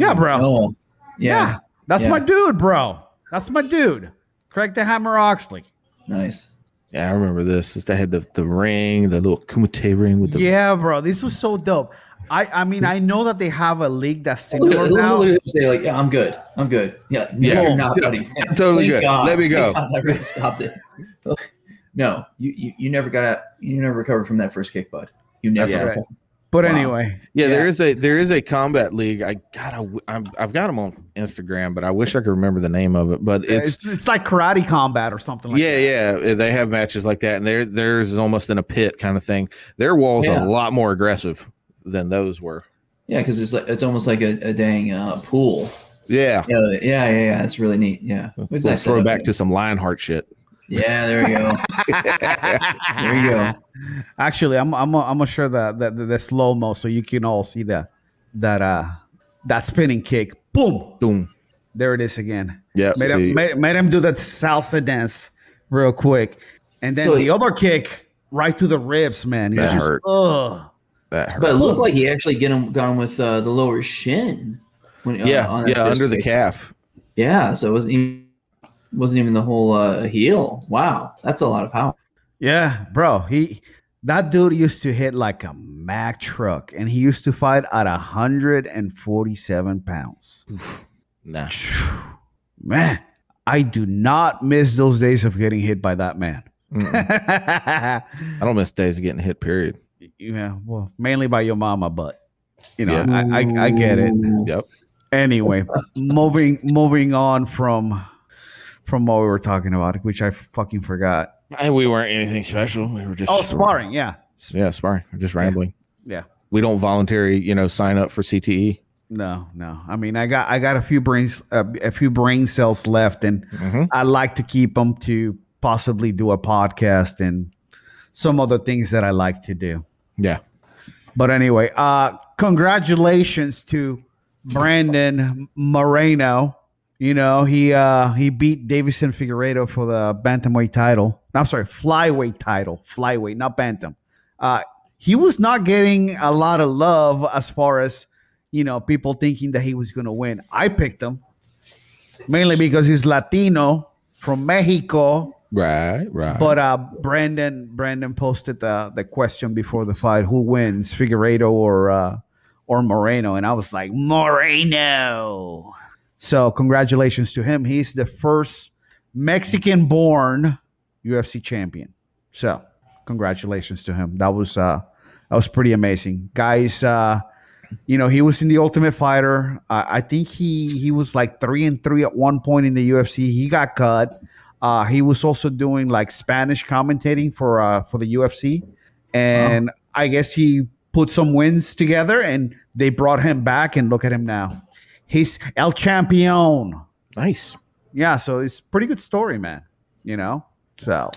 yeah, bro, Oh, yeah. yeah. that's Yeah. my dude, bro. That's my dude, Craig the Hammer Oxley. Nice. Yeah, I remember this. They had the, the ring, the little kumite ring with the Yeah, bro, this was so dope. I, I mean, I know that they have a league that's similar look, now. look at say like, "Yeah, I'm good. I'm good. Yeah, Yeah. you're not, Yeah. buddy. I'm totally Thank good. Let me go. God I really stopped it. (laughs) No, you, you you never got out. You never recovered from that first kick, bud. You never. That's right. Recovered. But Wow. anyway, Yeah, there is a there is a combat league. I gotta I'm, I've got them on Instagram, but I wish I could remember the name of it. But it's, it's, it's like karate combat or something like yeah, that. yeah. They have matches like that, and there theirs is almost in a pit kind of thing. Their walls Yeah. are a lot more aggressive than those were. Yeah, because it's like it's almost like a, a dang uh, pool. Yeah, Yeah, yeah, yeah, yeah. That's really neat. Yeah, it's let's nice throw back yeah. to some Lionheart shit. Yeah, there we go. there you go. (laughs) Actually, I'm I'm I'm gonna share the the, the, the slow mo so you can all see that that uh that spinning kick. Boom! Boom. There it is again. Yeah. Made him, see. made, made him do that salsa dance real quick, and then So- the other kick right to the ribs, man. It's That just, hurt. Ugh. that hurt. But it looked like he actually get him got him with uh, the lower shin. When, uh, yeah, on yeah, first under the calf. Yeah, so it wasn't even wasn't even the whole uh, heel. Wow, that's a lot of power. Yeah, bro. He that dude used to hit like a Mack truck, and he used to fight at 147 pounds. Nah. Man, I do not miss those days of getting hit by that man. (laughs) I don't miss days of getting hit. Period. yeah, well, mainly by your mama, but you know, Yeah. I, I I get it. Yep. Anyway, moving moving on from from what we were talking about, which I fucking forgot. And we weren't anything special. We were just Oh, sparring, yeah, Yeah, sparring. We're just rambling. yeah. We don't voluntary, you know, sign up for. CTE. No, no. I mean, I got I got a few brains uh, a few brain cells left, and Mhm. I like to keep them to possibly do a podcast and some other things that I like to do. Yeah. But anyway, uh, congratulations to Brandon Moreno. You know, he uh he beat Deiveson Figueiredo for the bantamweight title. I'm sorry, flyweight title. Flyweight, not bantam. Uh he was not getting a lot of love as far as, you know, people thinking that he was gonna win. I picked him mainly because he's Latino from Mexico Right, right. But uh, Brandon Brandon posted the the question before the fight: Who wins, Figueiredo or uh, or Moreno? And I was like Moreno. So congratulations to him. He's the first Mexican-born UFC champion. So congratulations to him. That was uh, that was pretty amazing, guys. Uh, you know, he was in the Ultimate Fighter. Uh, I think he he was like three and three at one point in the UFC. He got cut. Uh, he was also doing like Spanish commentating for uh, for the UFC, and I guess he put some wins together, and they brought him back. And look at him now, he's El Champion. nice. Yeah, so it's pretty good story, man. You know, so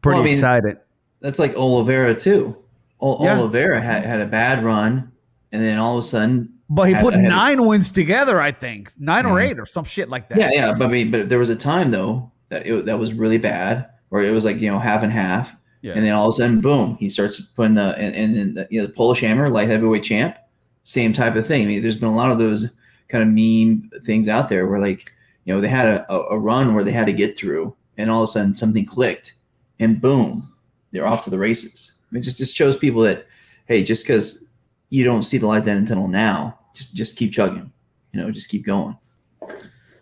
pretty Well, I mean- excited. That's like Oliveira too. O- Yeah. Oliveira had, had a bad run, and then all of a sudden, But he had- put had- nine wins together, I think, nine or Mhm. eight or some shit like that. yeah, yeah. But I mean, but there was a time though that it, that was really bad, where it was like you know half and half, Yeah. and then all of a sudden, boom, he starts putting the and, and then the, you know the Polish Hammer, light heavyweight champ, same type of thing. I mean, there's been a lot of those kind of mean things out there where like you know they had a, a, run where they had to get through, and all of a sudden something clicked, and boom, they're off to the races. It just just shows people that hey, just because you don't see the light at the end of the tunnel now, just just keep chugging, you know, just keep going.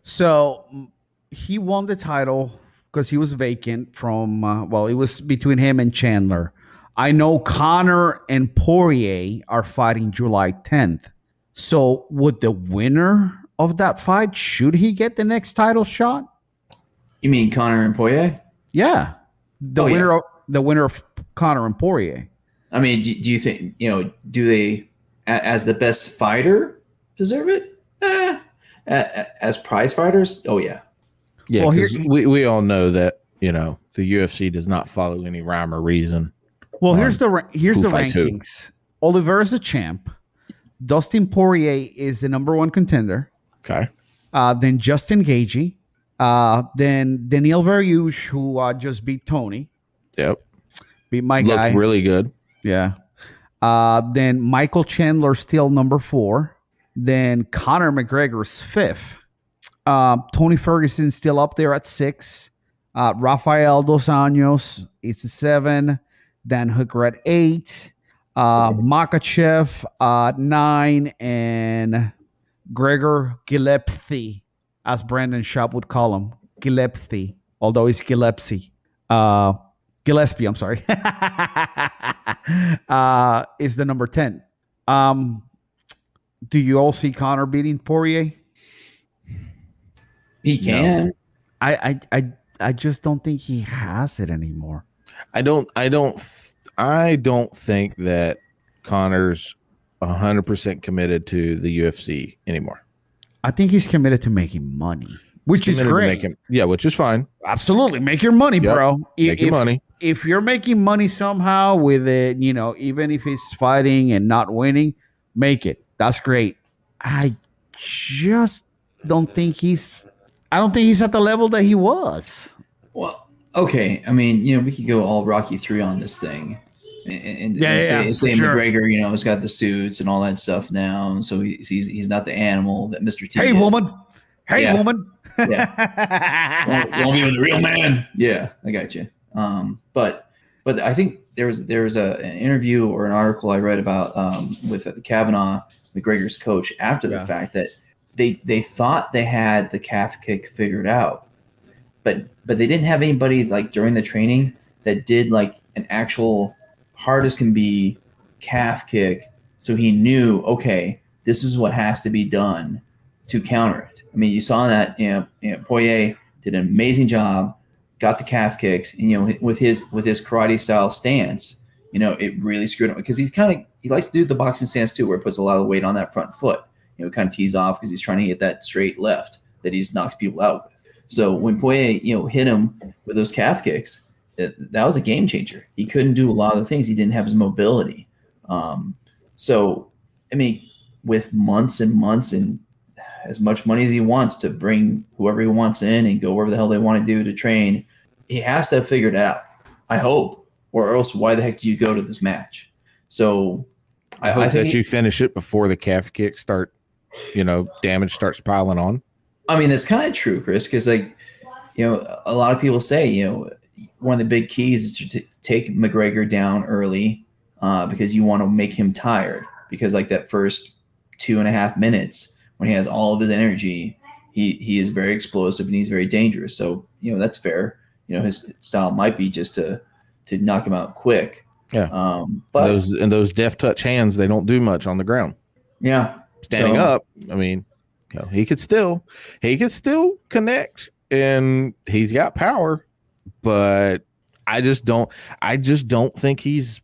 So he won the title because he was vacant from, uh, well, it was between him and Chandler. I know Conor and Poirier are fighting July 10th. So would the winner of that fight, should he get the next title shot? You mean Conor and Poirier? Yeah. The Oh, yeah. winner of the winner of Conor and Poirier. I mean, do, do you think you know? Do they, as the best fighter, deserve it? Eh. A- a- As prize fighters, oh yeah. Yeah, Well, here- 'cause we, we all know that, you know, the UFC does not follow any rhyme or reason. Well, Um, here's the ra- here's who the fights who? rankings. Oliveira's a champ. Dustin Poirier is the number one contender. Okay. Uh, then Justin Gaethje. Uh, then Beneil Dariush, who uh, just beat Tony, Yep. beat my Looked guy. really good. yeah. Uh, then Michael Chandler still number four. Then Conor McGregor's fifth. Uh, Tony Ferguson still up there at six. Uh, Rafael Dos Anjos is a seven. Dan Hooker at eight. Uh, Makhachev at nine. And Gregor Gillespie, as Brandon Schaub would call him, Gillespie, although it's Gillespie. Uh, Gillespie, I'm sorry, (laughs) uh, is the number 10. Um, do you all see Conor beating Poirier? He can. I, I, I, I just don't think he has it anymore. I don't I don't th- I don't think that Conor's 100% committed to the UFC anymore. I think he's committed to making money, which is great. making- yeah, which is fine. Absolutely, make your money, Yep. bro. I- Make your money. if you're making money somehow with it, you know, even if it's fighting and not winning, make it. That's great. I just don't think he's I don't think he's at the level that he was. Well, okay. I mean, you know, we could go all Rocky three on this thing, and, and, Yeah, and yeah, say, yeah, say sure. McGregor, you know, has got the suits and all that stuff now, and so he's he's, he's not the animal that Mr. T. Hey is. woman. Hey Yeah. woman. You want me with the real man? Yeah, I got you. Um, but but I think there was there was a, an interview or an article I read about um, with Kavanagh, McGregor's coach, after the Yeah. fact that they they thought they had the calf kick figured out, but but they didn't have anybody like during the training that did like an actual hard as can be calf kick, so he knew okay, this is what has to be done to counter it. I mean, you saw that you know, Poirier did an amazing job, got the calf kicks, and you know with his with his karate style stance, you know it really screwed him because he's kind of he likes to do the boxing stance too, where it puts a lot of weight on that front foot. You know, kind of tees off because he's trying to hit that straight left that he's knocks people out with. So when Poirier you know hit him with those calf kicks, it, that was a game changer. He couldn't do a lot of the things. He didn't have his mobility. Um, so I mean, with months and months and as much money as he wants to bring whoever he wants in and go wherever the hell they want to do to train, he has to have figured it out. I hope, or else why the heck do you go to this match? So I hope think that you finish it before the calf kicks start, you know, damage starts piling on. I mean, it's kind of true, Chris, because like you know, a lot of people say, you know, one of the big keys is to t- take McGregor down early uh, because you want to make him tired. Because like that first two and a half minutes when he has all of his energy, he he is very explosive and he's very dangerous. So you know that's fair. You know his style might be just to to knock him out quick. Yeah. Um, but those and those deft touch hands, they don't do much on the ground. yeah, Standing So- up, I mean, you know, he could still he could still connect and he's got power, but I just don't I just don't think he's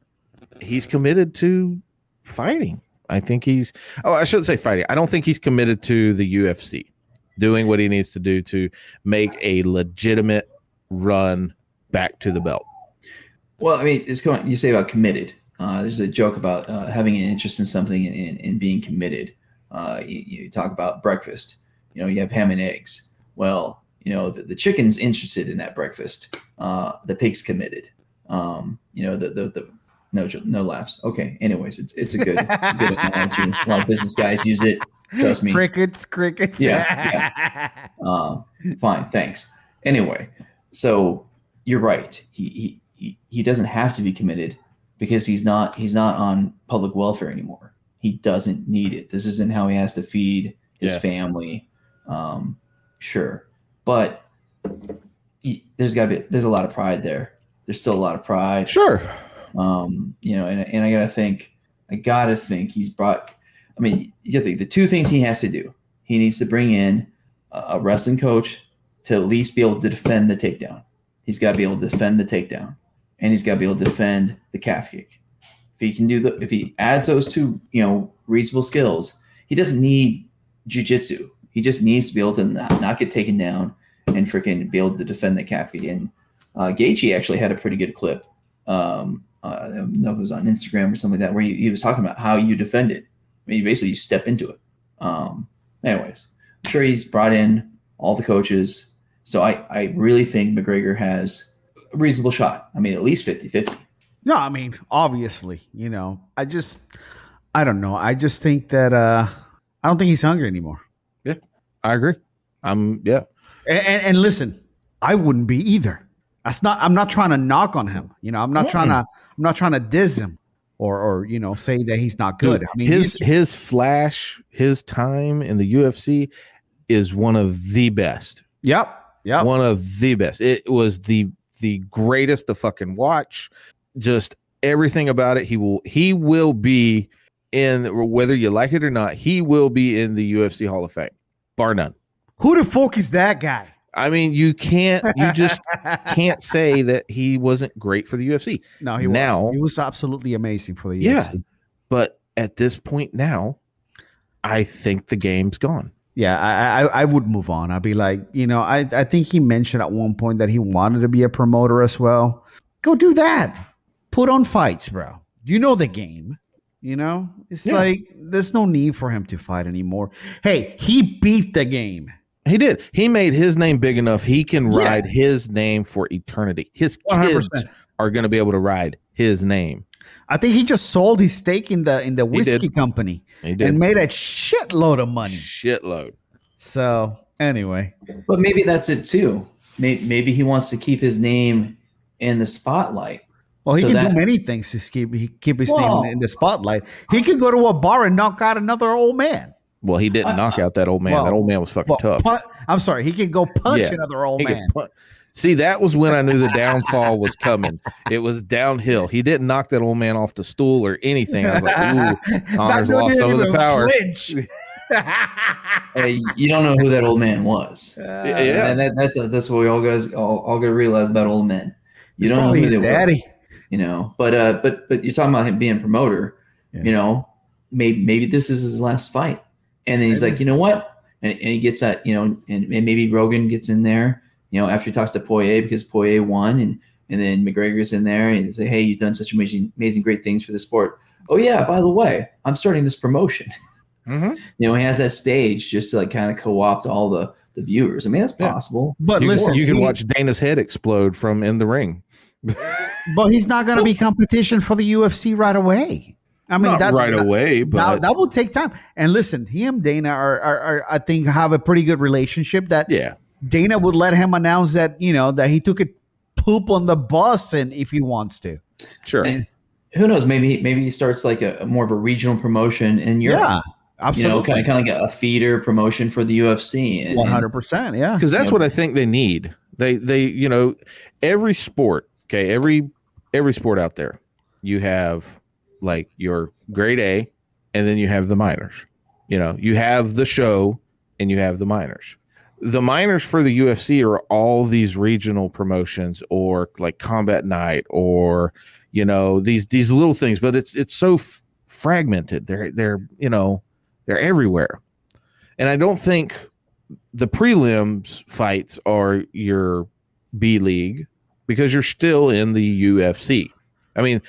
he's committed to fighting. I think he's oh, I shouldn't say fighting. I don't think he's committed to the UFC doing what he needs to do to make a legitimate run back to the belt. Well, I mean, it's going. You say about committed. Uh, there's a joke about uh, having an interest in something and, and, and being committed. Uh, you, you talk about breakfast. You know, you have ham and eggs. Well, you know, the, the chicken's interested in that breakfast. Uh, the pig's committed. Um, you know, the, the the no jo- no laughs. Okay. Anyways, it's it's a good (laughs) good analogy. A lot of business guys use it. Trust me. Crickets, crickets. Yeah, (laughs) Um, fine, thanks. Anyway, so you're right. He, he he he doesn't have to be committed because he's not he's not on public welfare anymore. He doesn't need it. This isn't how he has to feed his Yeah. family. Um, sure, but there's got to be there's a lot of pride there. There's still a lot of pride. Sure. Um, you know, and, and I gotta think, I gotta think he's brought. I mean, you gotta think the two things he has to do. He needs to bring in a, wrestling coach to at least be able to defend the takedown. He's got to be able to defend the takedown, and he's got to be able to defend the calf kick. If he can do the, if he adds those two, you know, reasonable skills, he doesn't need jujitsu. He just needs to be able to not, not get taken down and freaking be able to defend the calf kick. And uh, Gaethje actually had a pretty good clip um, uh, I don't know if it was on Instagram or something like that, where he, he was talking about how you defend it. I mean, you basically you step into it. Um, anyways, I'm sure he's brought in all the coaches. So I, I really think McGregor has a reasonable shot. I mean, at least 50 50. No, I mean, obviously, you know, I just, I don't know. I just think that, uh, I don't think he's hungry anymore. Yeah, I agree. I'm yeah. And, and, and listen, I wouldn't be either. That's not, I'm not trying to knock on him. You know, I'm not trying to, I'm not trying to diss him or, or, you know, say that he's not good. Dude, I mean, his his flash, his time in the UFC is one of the best. yep. Yep. One of the best. It was the the greatest to fucking watch. Just everything about it. He will he will be in whether you like it or not. He will be in the UFC Hall of Fame, bar none. Who the fuck is that guy? I mean, you can't. You just (laughs) can't say that he wasn't great for the UFC. no, he Now- was. He was absolutely amazing for the Yeah. UFC. But at this point now, I think the game's gone. Yeah, I, I I would move on. I'd be like, you know, I I think he mentioned at one point that he wanted to be a promoter as well. Go do that. Put on fights, bro. You know the game. You know, it's Yeah. like there's no need for him to fight anymore. Hey, he beat the game. He did. He made his name big enough. He can Yeah. ride his name for eternity. His One hundred kids percent. are going to be able to ride his name. I think he just sold his stake in the in the He whiskey did. company He did and made a shitload of money. shitload. So anyway, But maybe that's it too. Maybe, maybe he wants to keep his name in the spotlight. well, he So can that- do many things to keep he keep his Well- name in the spotlight. He could go to a bar and knock out another old man. Well, he didn't I- knock out that old man. well- that old man was fucking Well, tough. pun- I'm sorry, he can go punch Yeah. another old man. punt- See, that was when I knew the downfall was coming. (laughs) It was downhill. He didn't knock that old man off the stool or anything. I was like, (laughs) ooh, Conor's dude lost didn't some of the power. (laughs) Hey, you don't know who that old man was. Yeah. And that, that's that's what we all guys all, all got to realize about old men. You He's don't know probably who his they were. daddy. you know but uh but but you're talking about him being a promoter Yeah. you know maybe maybe this is his last fight and then he's Maybe. like you know what and, and he gets that you know and, and maybe rogan gets in there you know after he talks to poirier because poirier won and and then mcgregor's in there and say hey you've done such amazing amazing great things for the sport oh yeah by the way i'm starting this promotion (laughs) Mhm. you know he has that stage just to like kind of co-opt all the the viewers i mean that's Yeah. possible But You, listen, you can he- watch Dana's head explode from in the ring. (laughs) but he's not going to be competition for the UFC right away. I mean, Not that, right that, away, but That, that will take time. And listen, he and Dana are, are, are, I think, have a pretty good relationship. That yeah, Dana would let him announce that you know that he took a poop on the bus, and if he wants to, Sure. And who knows? Maybe maybe he starts like a, a more of a regional promotion in Europe. yeah, You know, absolutely, kind of kind of like a feeder promotion for the UFC. And- one and- hundred percent, yeah. because that's Yeah. what I think they need. They they you know every sport, okay, every every sport out there, you have like your grade A, and then you have the minors. You know, you have the show, and you have the minors. The minors for the UFC are all these regional promotions, or like Combat Night, or you know these these little things. But it's it's so f- fragmented. They're they're you know they're everywhere, and I don't think the prelims fights are your B league because you're still in the UFC. I mean,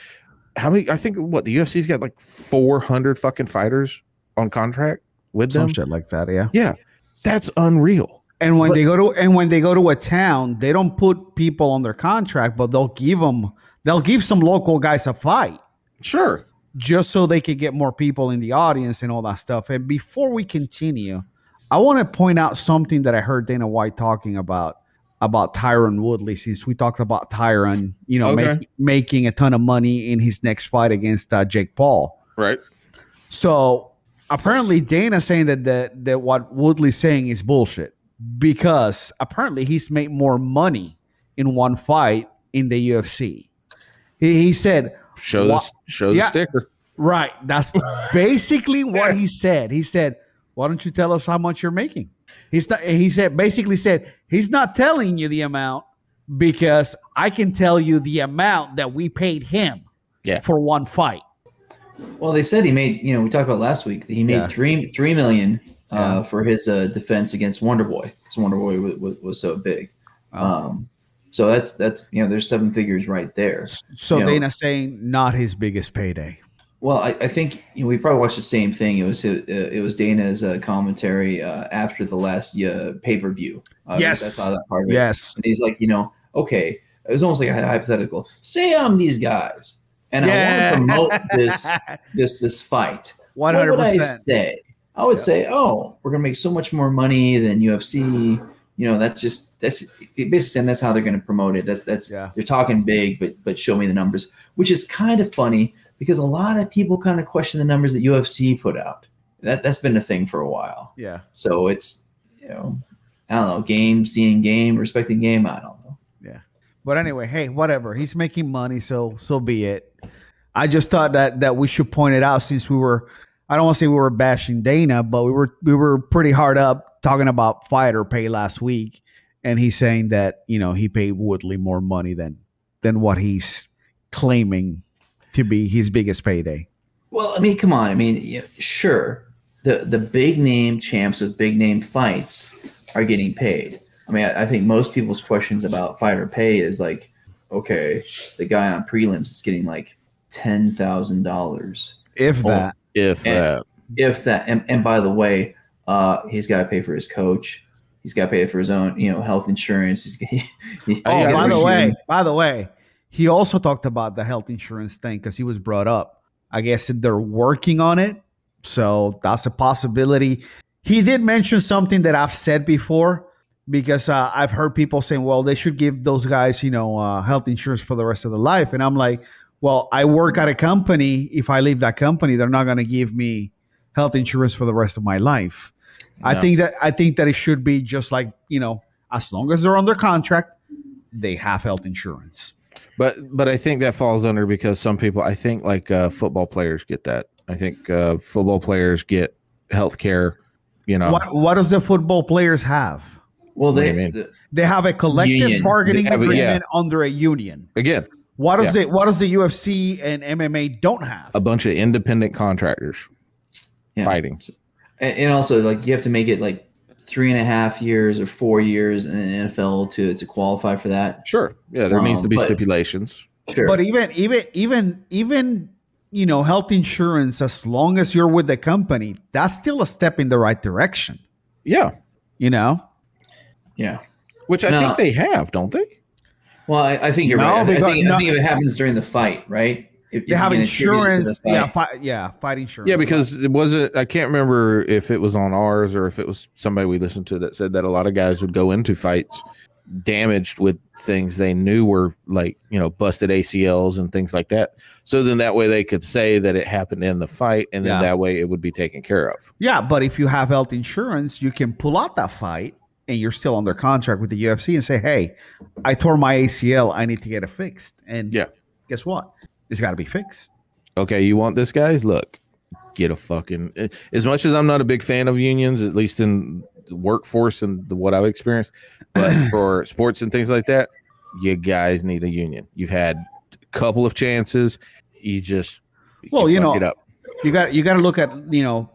how many? I think what the UFC's got like 400 fucking fighters on contract with Some them. shit like that, yeah. Yeah, that's unreal. And when But- they go to and when they go to a town, they don't put people on their contract, but they'll give them they'll give some local guys a fight Sure. just so they could get more people in the audience and all that stuff. And before we continue, I want to point out something that I heard Dana White talking about about Tyron Woodley since we talked about Tyron, you know, Okay. make, making a ton of money in his next fight against uh, Jake Paul. Right. So apparently Dana saying that that that what Woodley's saying is bullshit because apparently he's made more money in one fight in the UFC. He, he said, Show this. Show the sticker. right, that's basically what (laughs) he said. He said, "Why don't you tell us how much you're making?" He's not. He said basically said he's not telling you the amount because I can tell you the amount that we paid him Yeah. for one fight. Well, they said he made. You know, we talked about last week. that He made Yeah. three three million uh, Yeah. for his uh, defense against Wonder Boy because Wonder Boy was, was, was so big. Oh. Um, so that's that's you know there's seven figures right there. So You know- Dana saying not his biggest payday. Well, I, I think you know, we probably watched the same thing. It was uh, it was Dana's uh, commentary uh, after the last uh, pay per view. Uh, Yes. I saw that part of it. Yes. And he's like, you know, okay, it was almost like a hypothetical. Say I'm these guys, and I want to promote this (laughs) this this fight. One What hundred would I percent. say? I would say, oh, we're gonna make so much more money than UFC. You know, that's just that's basically saying that's how they're gonna promote it. That's that's Yeah. they're talking big, but but show me the numbers, which is kind of funny because a lot of people kind of question the numbers that UFC put out. That that's been a thing for a while. Yeah. So it's you know, I don't know, game seeing game, respecting game. I don't know. Yeah. But anyway, hey, whatever. He's making money, so so be it. I just thought that that we should point it out since we were I don't want to say we were bashing Dana, but we were we were pretty hard up talking about fighter pay last week. And he's saying that, you know, he paid Woodley more money than than what he's claiming to be his biggest payday. Well, I mean, come on. I mean, yeah, sure, the the big name champs with big name fights are getting paid. I mean, I, I think most people's questions about fighter pay is like, okay, the guy on prelims is getting like ten thousand dollars, If Oh. that. If And- that. if that. And, and by the way, uh, he's got to pay for his coach. He's got to pay for his own, you know, health insurance. He's, he, (laughs) he- Oh, he's Yeah, by gotta the resume- way, by the way, he also talked about the health insurance thing because he was brought up. I guess they're working on it, so that's a possibility. He did mention something that I've said before because uh, I've heard people saying, "Well, they should give those guys, you know, uh, health insurance for the rest of their life," and I'm like, "Well, I work at a company. If I leave that company, they're not going to give me health insurance for the rest of my life." I think that I think that it should be just like you know, as long as they're under contract, they have health insurance. But but I think that falls under because some people I think like uh, football players get that. I think uh, football players get health care. You know, What what does the football players have? Well, do they, mean? the- They have a collective Union. bargaining have a- agreement under a union. again, What does it? What does the UFC and MMA don't have? a bunch of independent contractors yeah. fighting. And, and also, like, you have to make it like three and a half years or four years in the NFL to to qualify for that. Sure, yeah, there needs Um, to be but- stipulations. Sure. But even even even even you know health insurance, as long as you're with the company, that's still a step in the right direction. Yeah, You know. yeah. which I No. think they have, don't they? Well, I, I think you're No, right. I, I think, no. I think if it happens during the fight, right? If They you have can attribute it to the insurance. Yeah, fight. fi- yeah, fight insurance. Yeah, because it wasn't. I can't remember if it was on ours or if it was somebody we listened to that said that a lot of guys would go into fights damaged with things they knew were like you know busted ACLs and things like that. So then that way they could say that it happened in the fight, and then Yeah. that way it would be taken care of. yeah, but if you have health insurance, you can pull out that fight and you're still under contract with the UFC and say, "Hey, I tore my ACL. I need to get it fixed." And Yeah. guess what? It's got to be fixed. Okay, you want this, guys? Look, get a fucking. Eh, as much as I'm not a big fan of unions, at least in the workforce and the, what I've experienced, but (coughs) for sports and things like that, you guys need a union. You've had a couple of chances. You just Well, you fuck know, it up. You got you got to look at you know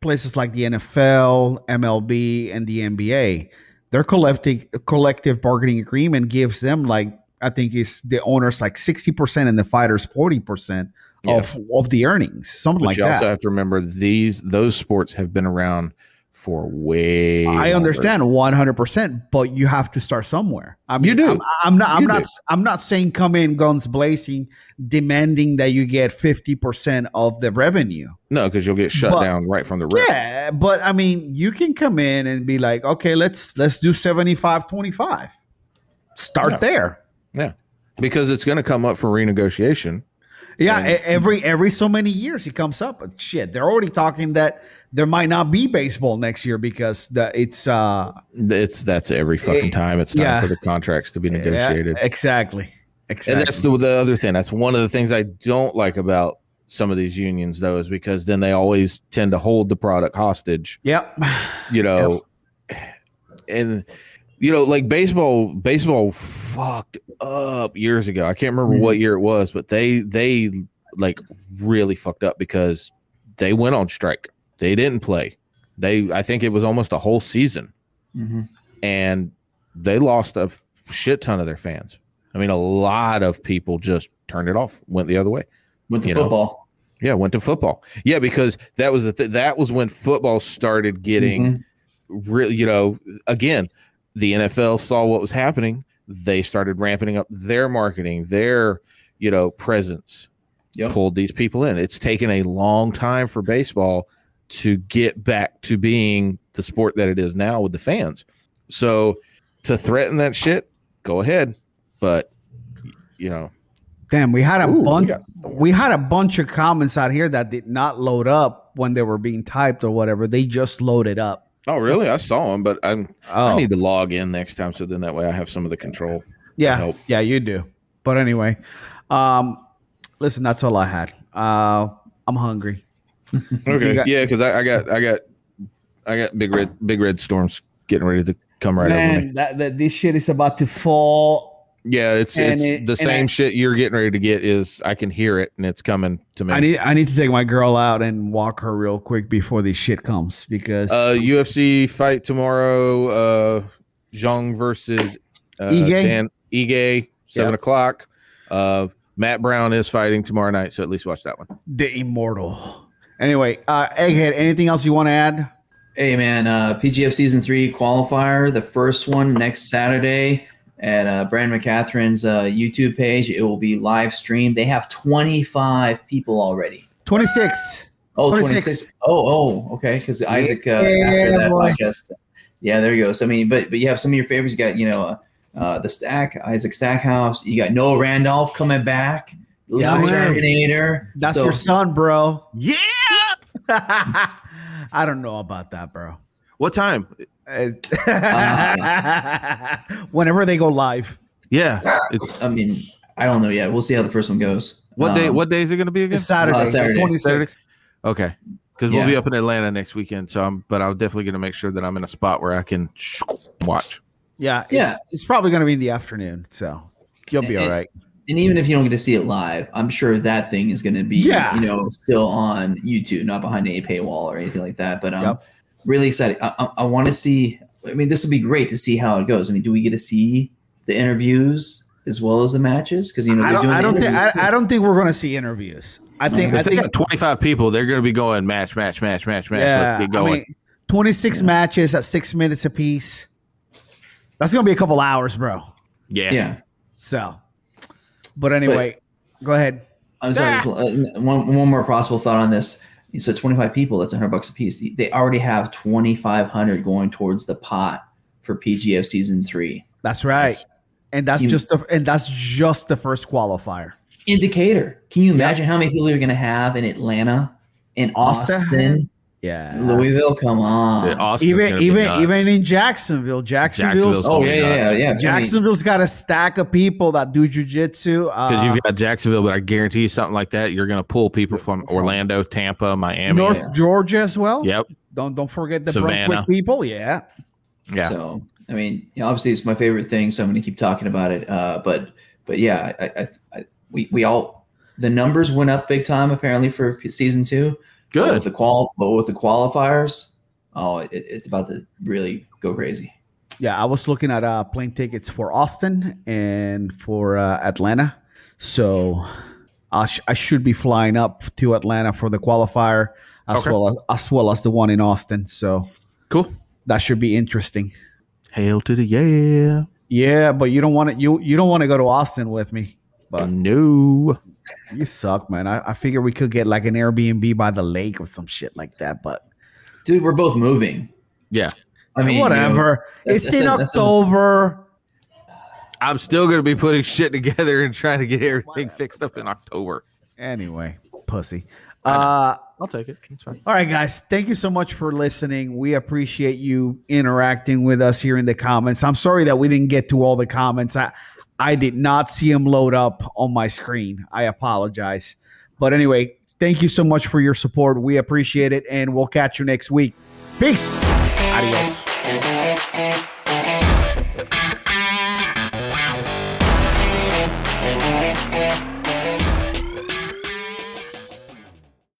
places like the NFL, MLB, and the NBA. Their collective collective bargaining agreement gives them like I think is the owners like sixty percent and the fighters forty percent of of the earnings, something But like you also have to remember these those sports have been around for way. I longer. understand one hundred percent, but you have to start somewhere. I mean, You do. I'm, I'm not. I'm You not. I'm not saying come in guns blazing, demanding that you get fifty percent of the revenue. No, because you'll get shut But- down right from the rip. Yeah, but I mean, you can come in and be like, okay, let's let's do 75 25. Start Yeah. there. Yeah, because it's going to come up for renegotiation. Yeah, And- every every so many years it comes up. Shit, they're already talking that there might not be baseball next year because the it's uh It's that's every fucking Eh, time. It's time yeah. for the contracts to be negotiated. yeah, exactly. Exactly. And that's the, the other thing. That's one of the things I don't like about some of these unions, though, is because then they always tend to hold the product hostage. yep. You know, and you know, like baseball. Baseball fucked up years ago. I can't remember what year it was, but they they like really fucked up because they went on strike. They didn't play. They I think it was almost a whole season Mhm. and they lost a shit ton of their fans. I mean, a lot of people just turned it off, went the other way. Went to You know. football. Yeah, went to football. Yeah, because that was the th- that was when football started getting Mhm. really, you know, again, the NFL saw what was happening. They started ramping up their marketing, their, you know, presence, Yep. pulled these people in. It's taken a long time for baseball to get back to being the sport that it is now with the fans. So to threaten that shit, go ahead. But you know, Damn, we had a Ooh, bunch got- we had a bunch of comments out here that did not load up when they were being typed or whatever. They just loaded up. Oh really? I saw him, but I'm Oh. I need to log in next time so then that way I have some of the control. Yeah, help. yeah, you do. But anyway, um, listen, that's all I had. Uh, I'm hungry. (laughs) Okay. Got- yeah, because I, I got I got I got big red big red storms getting ready to come right over me. Man, that, that this shit is about to fall. Yeah, it's And it's it- the same I- shit you're getting ready to get is I can hear it and it's coming to me. I need I need to take my girl out and walk her real quick before this shit comes because uh UFC fight tomorrow, uh Jung versus uh Ige? Dan Ige, seven Yep. o'clock. Uh Matt Brown is fighting tomorrow night, so at least watch that one. the immortal. Anyway, uh, Egghead, anything else you want to add? Hey man, uh, PGF season three qualifier, the first one next Saturday at uh, Brandon McCaghren's uh, YouTube page. It will be live streamed. They have 25 people already. Twenty six. Oh, 26. 26. Oh, oh, okay. Because Isaac, uh, Yeah, after that boy. podcast, yeah, there you go. So I mean, but but you have some of your favorites. You got you know uh, uh, the Stack, Isaac Stackhouse. You got Noah Randolph coming back. Yeah, Little. Terminator. That's So- your son, bro. Yeah. (laughs) I don't know about that, bro. What time? Uh, (laughs) Whenever they go live. Yeah. I mean, I don't know yet. We'll see how the first one goes. what day Um, what day is it gonna be again? It's Saturday, Uh, Saturday. twenty six. Okay. Because we'll Yeah. be up in Atlanta next weekend, so I'm but I'm definitely gonna make sure that I'm in a spot where I can (sniffs) watch. Yeah, it's, Yeah. It's probably going to be in the afternoon, so you'll be all right. and even if you don't get to see it live, I'm sure that thing is going to be, Yeah. you know, still on YouTube, not behind a paywall or anything like that. But um, Yep. Really excited. I, I, I want to see. I mean, this would be great to see how it goes. I mean, do we get to see the interviews as well as the matches? Because you know I they're don't. doing. I don't think. I, I don't think we're going to see interviews. I think. I think. 25 people, they're gonna be going match, match, match, match, match. Yeah, Let's get going. I mean, twenty six matches at six minutes apiece. That's going to be a couple hours, bro. yeah. Yeah. So, but anyway, Go ahead. I'm sorry. just, uh, one one more possible thought on this. Said 25 people. That's 100 bucks a piece. They already have 2,500 going towards the pot for PGF season three. That's right. Yes. And that's just the and that's just the first qualifier. Indicator. Can you imagine how many people you're going to have in Atlanta, in Austin? Austin, Yeah. Louisville? Come on. Yeah, Austin's even even even in Jacksonville, Jacksonville's, Jacksonville's oh yeah, yeah, yeah, yeah. Jacksonville's got a stack of people that do jujitsu. because Uh, you've got Jacksonville, but I guarantee you something like that, you're going to pull people from Orlando, Tampa, Miami. North yeah. Georgia as well. Yep. Don't don't forget the Savannah. Brunswick people. Yeah. Yeah. So I mean, you know, obviously it's my favorite thing, so I'm going to keep talking about it. Uh, but but yeah, I, I, I we we all the numbers went up big time apparently for season two. But with the qual, but with the qualifiers, oh, it, it's about to really go crazy. Yeah, I was looking at uh, plane tickets for Austin and for uh, Atlanta. So I, sh- I should be flying up to Atlanta for the qualifier as Okay. well as, as well as the one in Austin. So Cool. that should be interesting. Hail to the yeah. Yeah, but you don't want to you you don't want to go to Austin with me. But no. You suck, man. I, I figure we could get like an Airbnb by the lake or some shit like that. But Dude, we're both moving. Yeah. I mean, you know, whatever. it's in a- that's a- October. I'm still going to be putting shit together and trying to get everything fixed up in October. anyway, pussy. Uh I'll take it. It's fine. All right, guys. Thank you so much for listening. We appreciate you interacting with us here in the comments. I'm sorry that we didn't get to all the comments. I, I did not see him load up on my screen. I apologize. But anyway, thank you so much for your support. We appreciate it, and we'll catch you next week. Peace. Adios.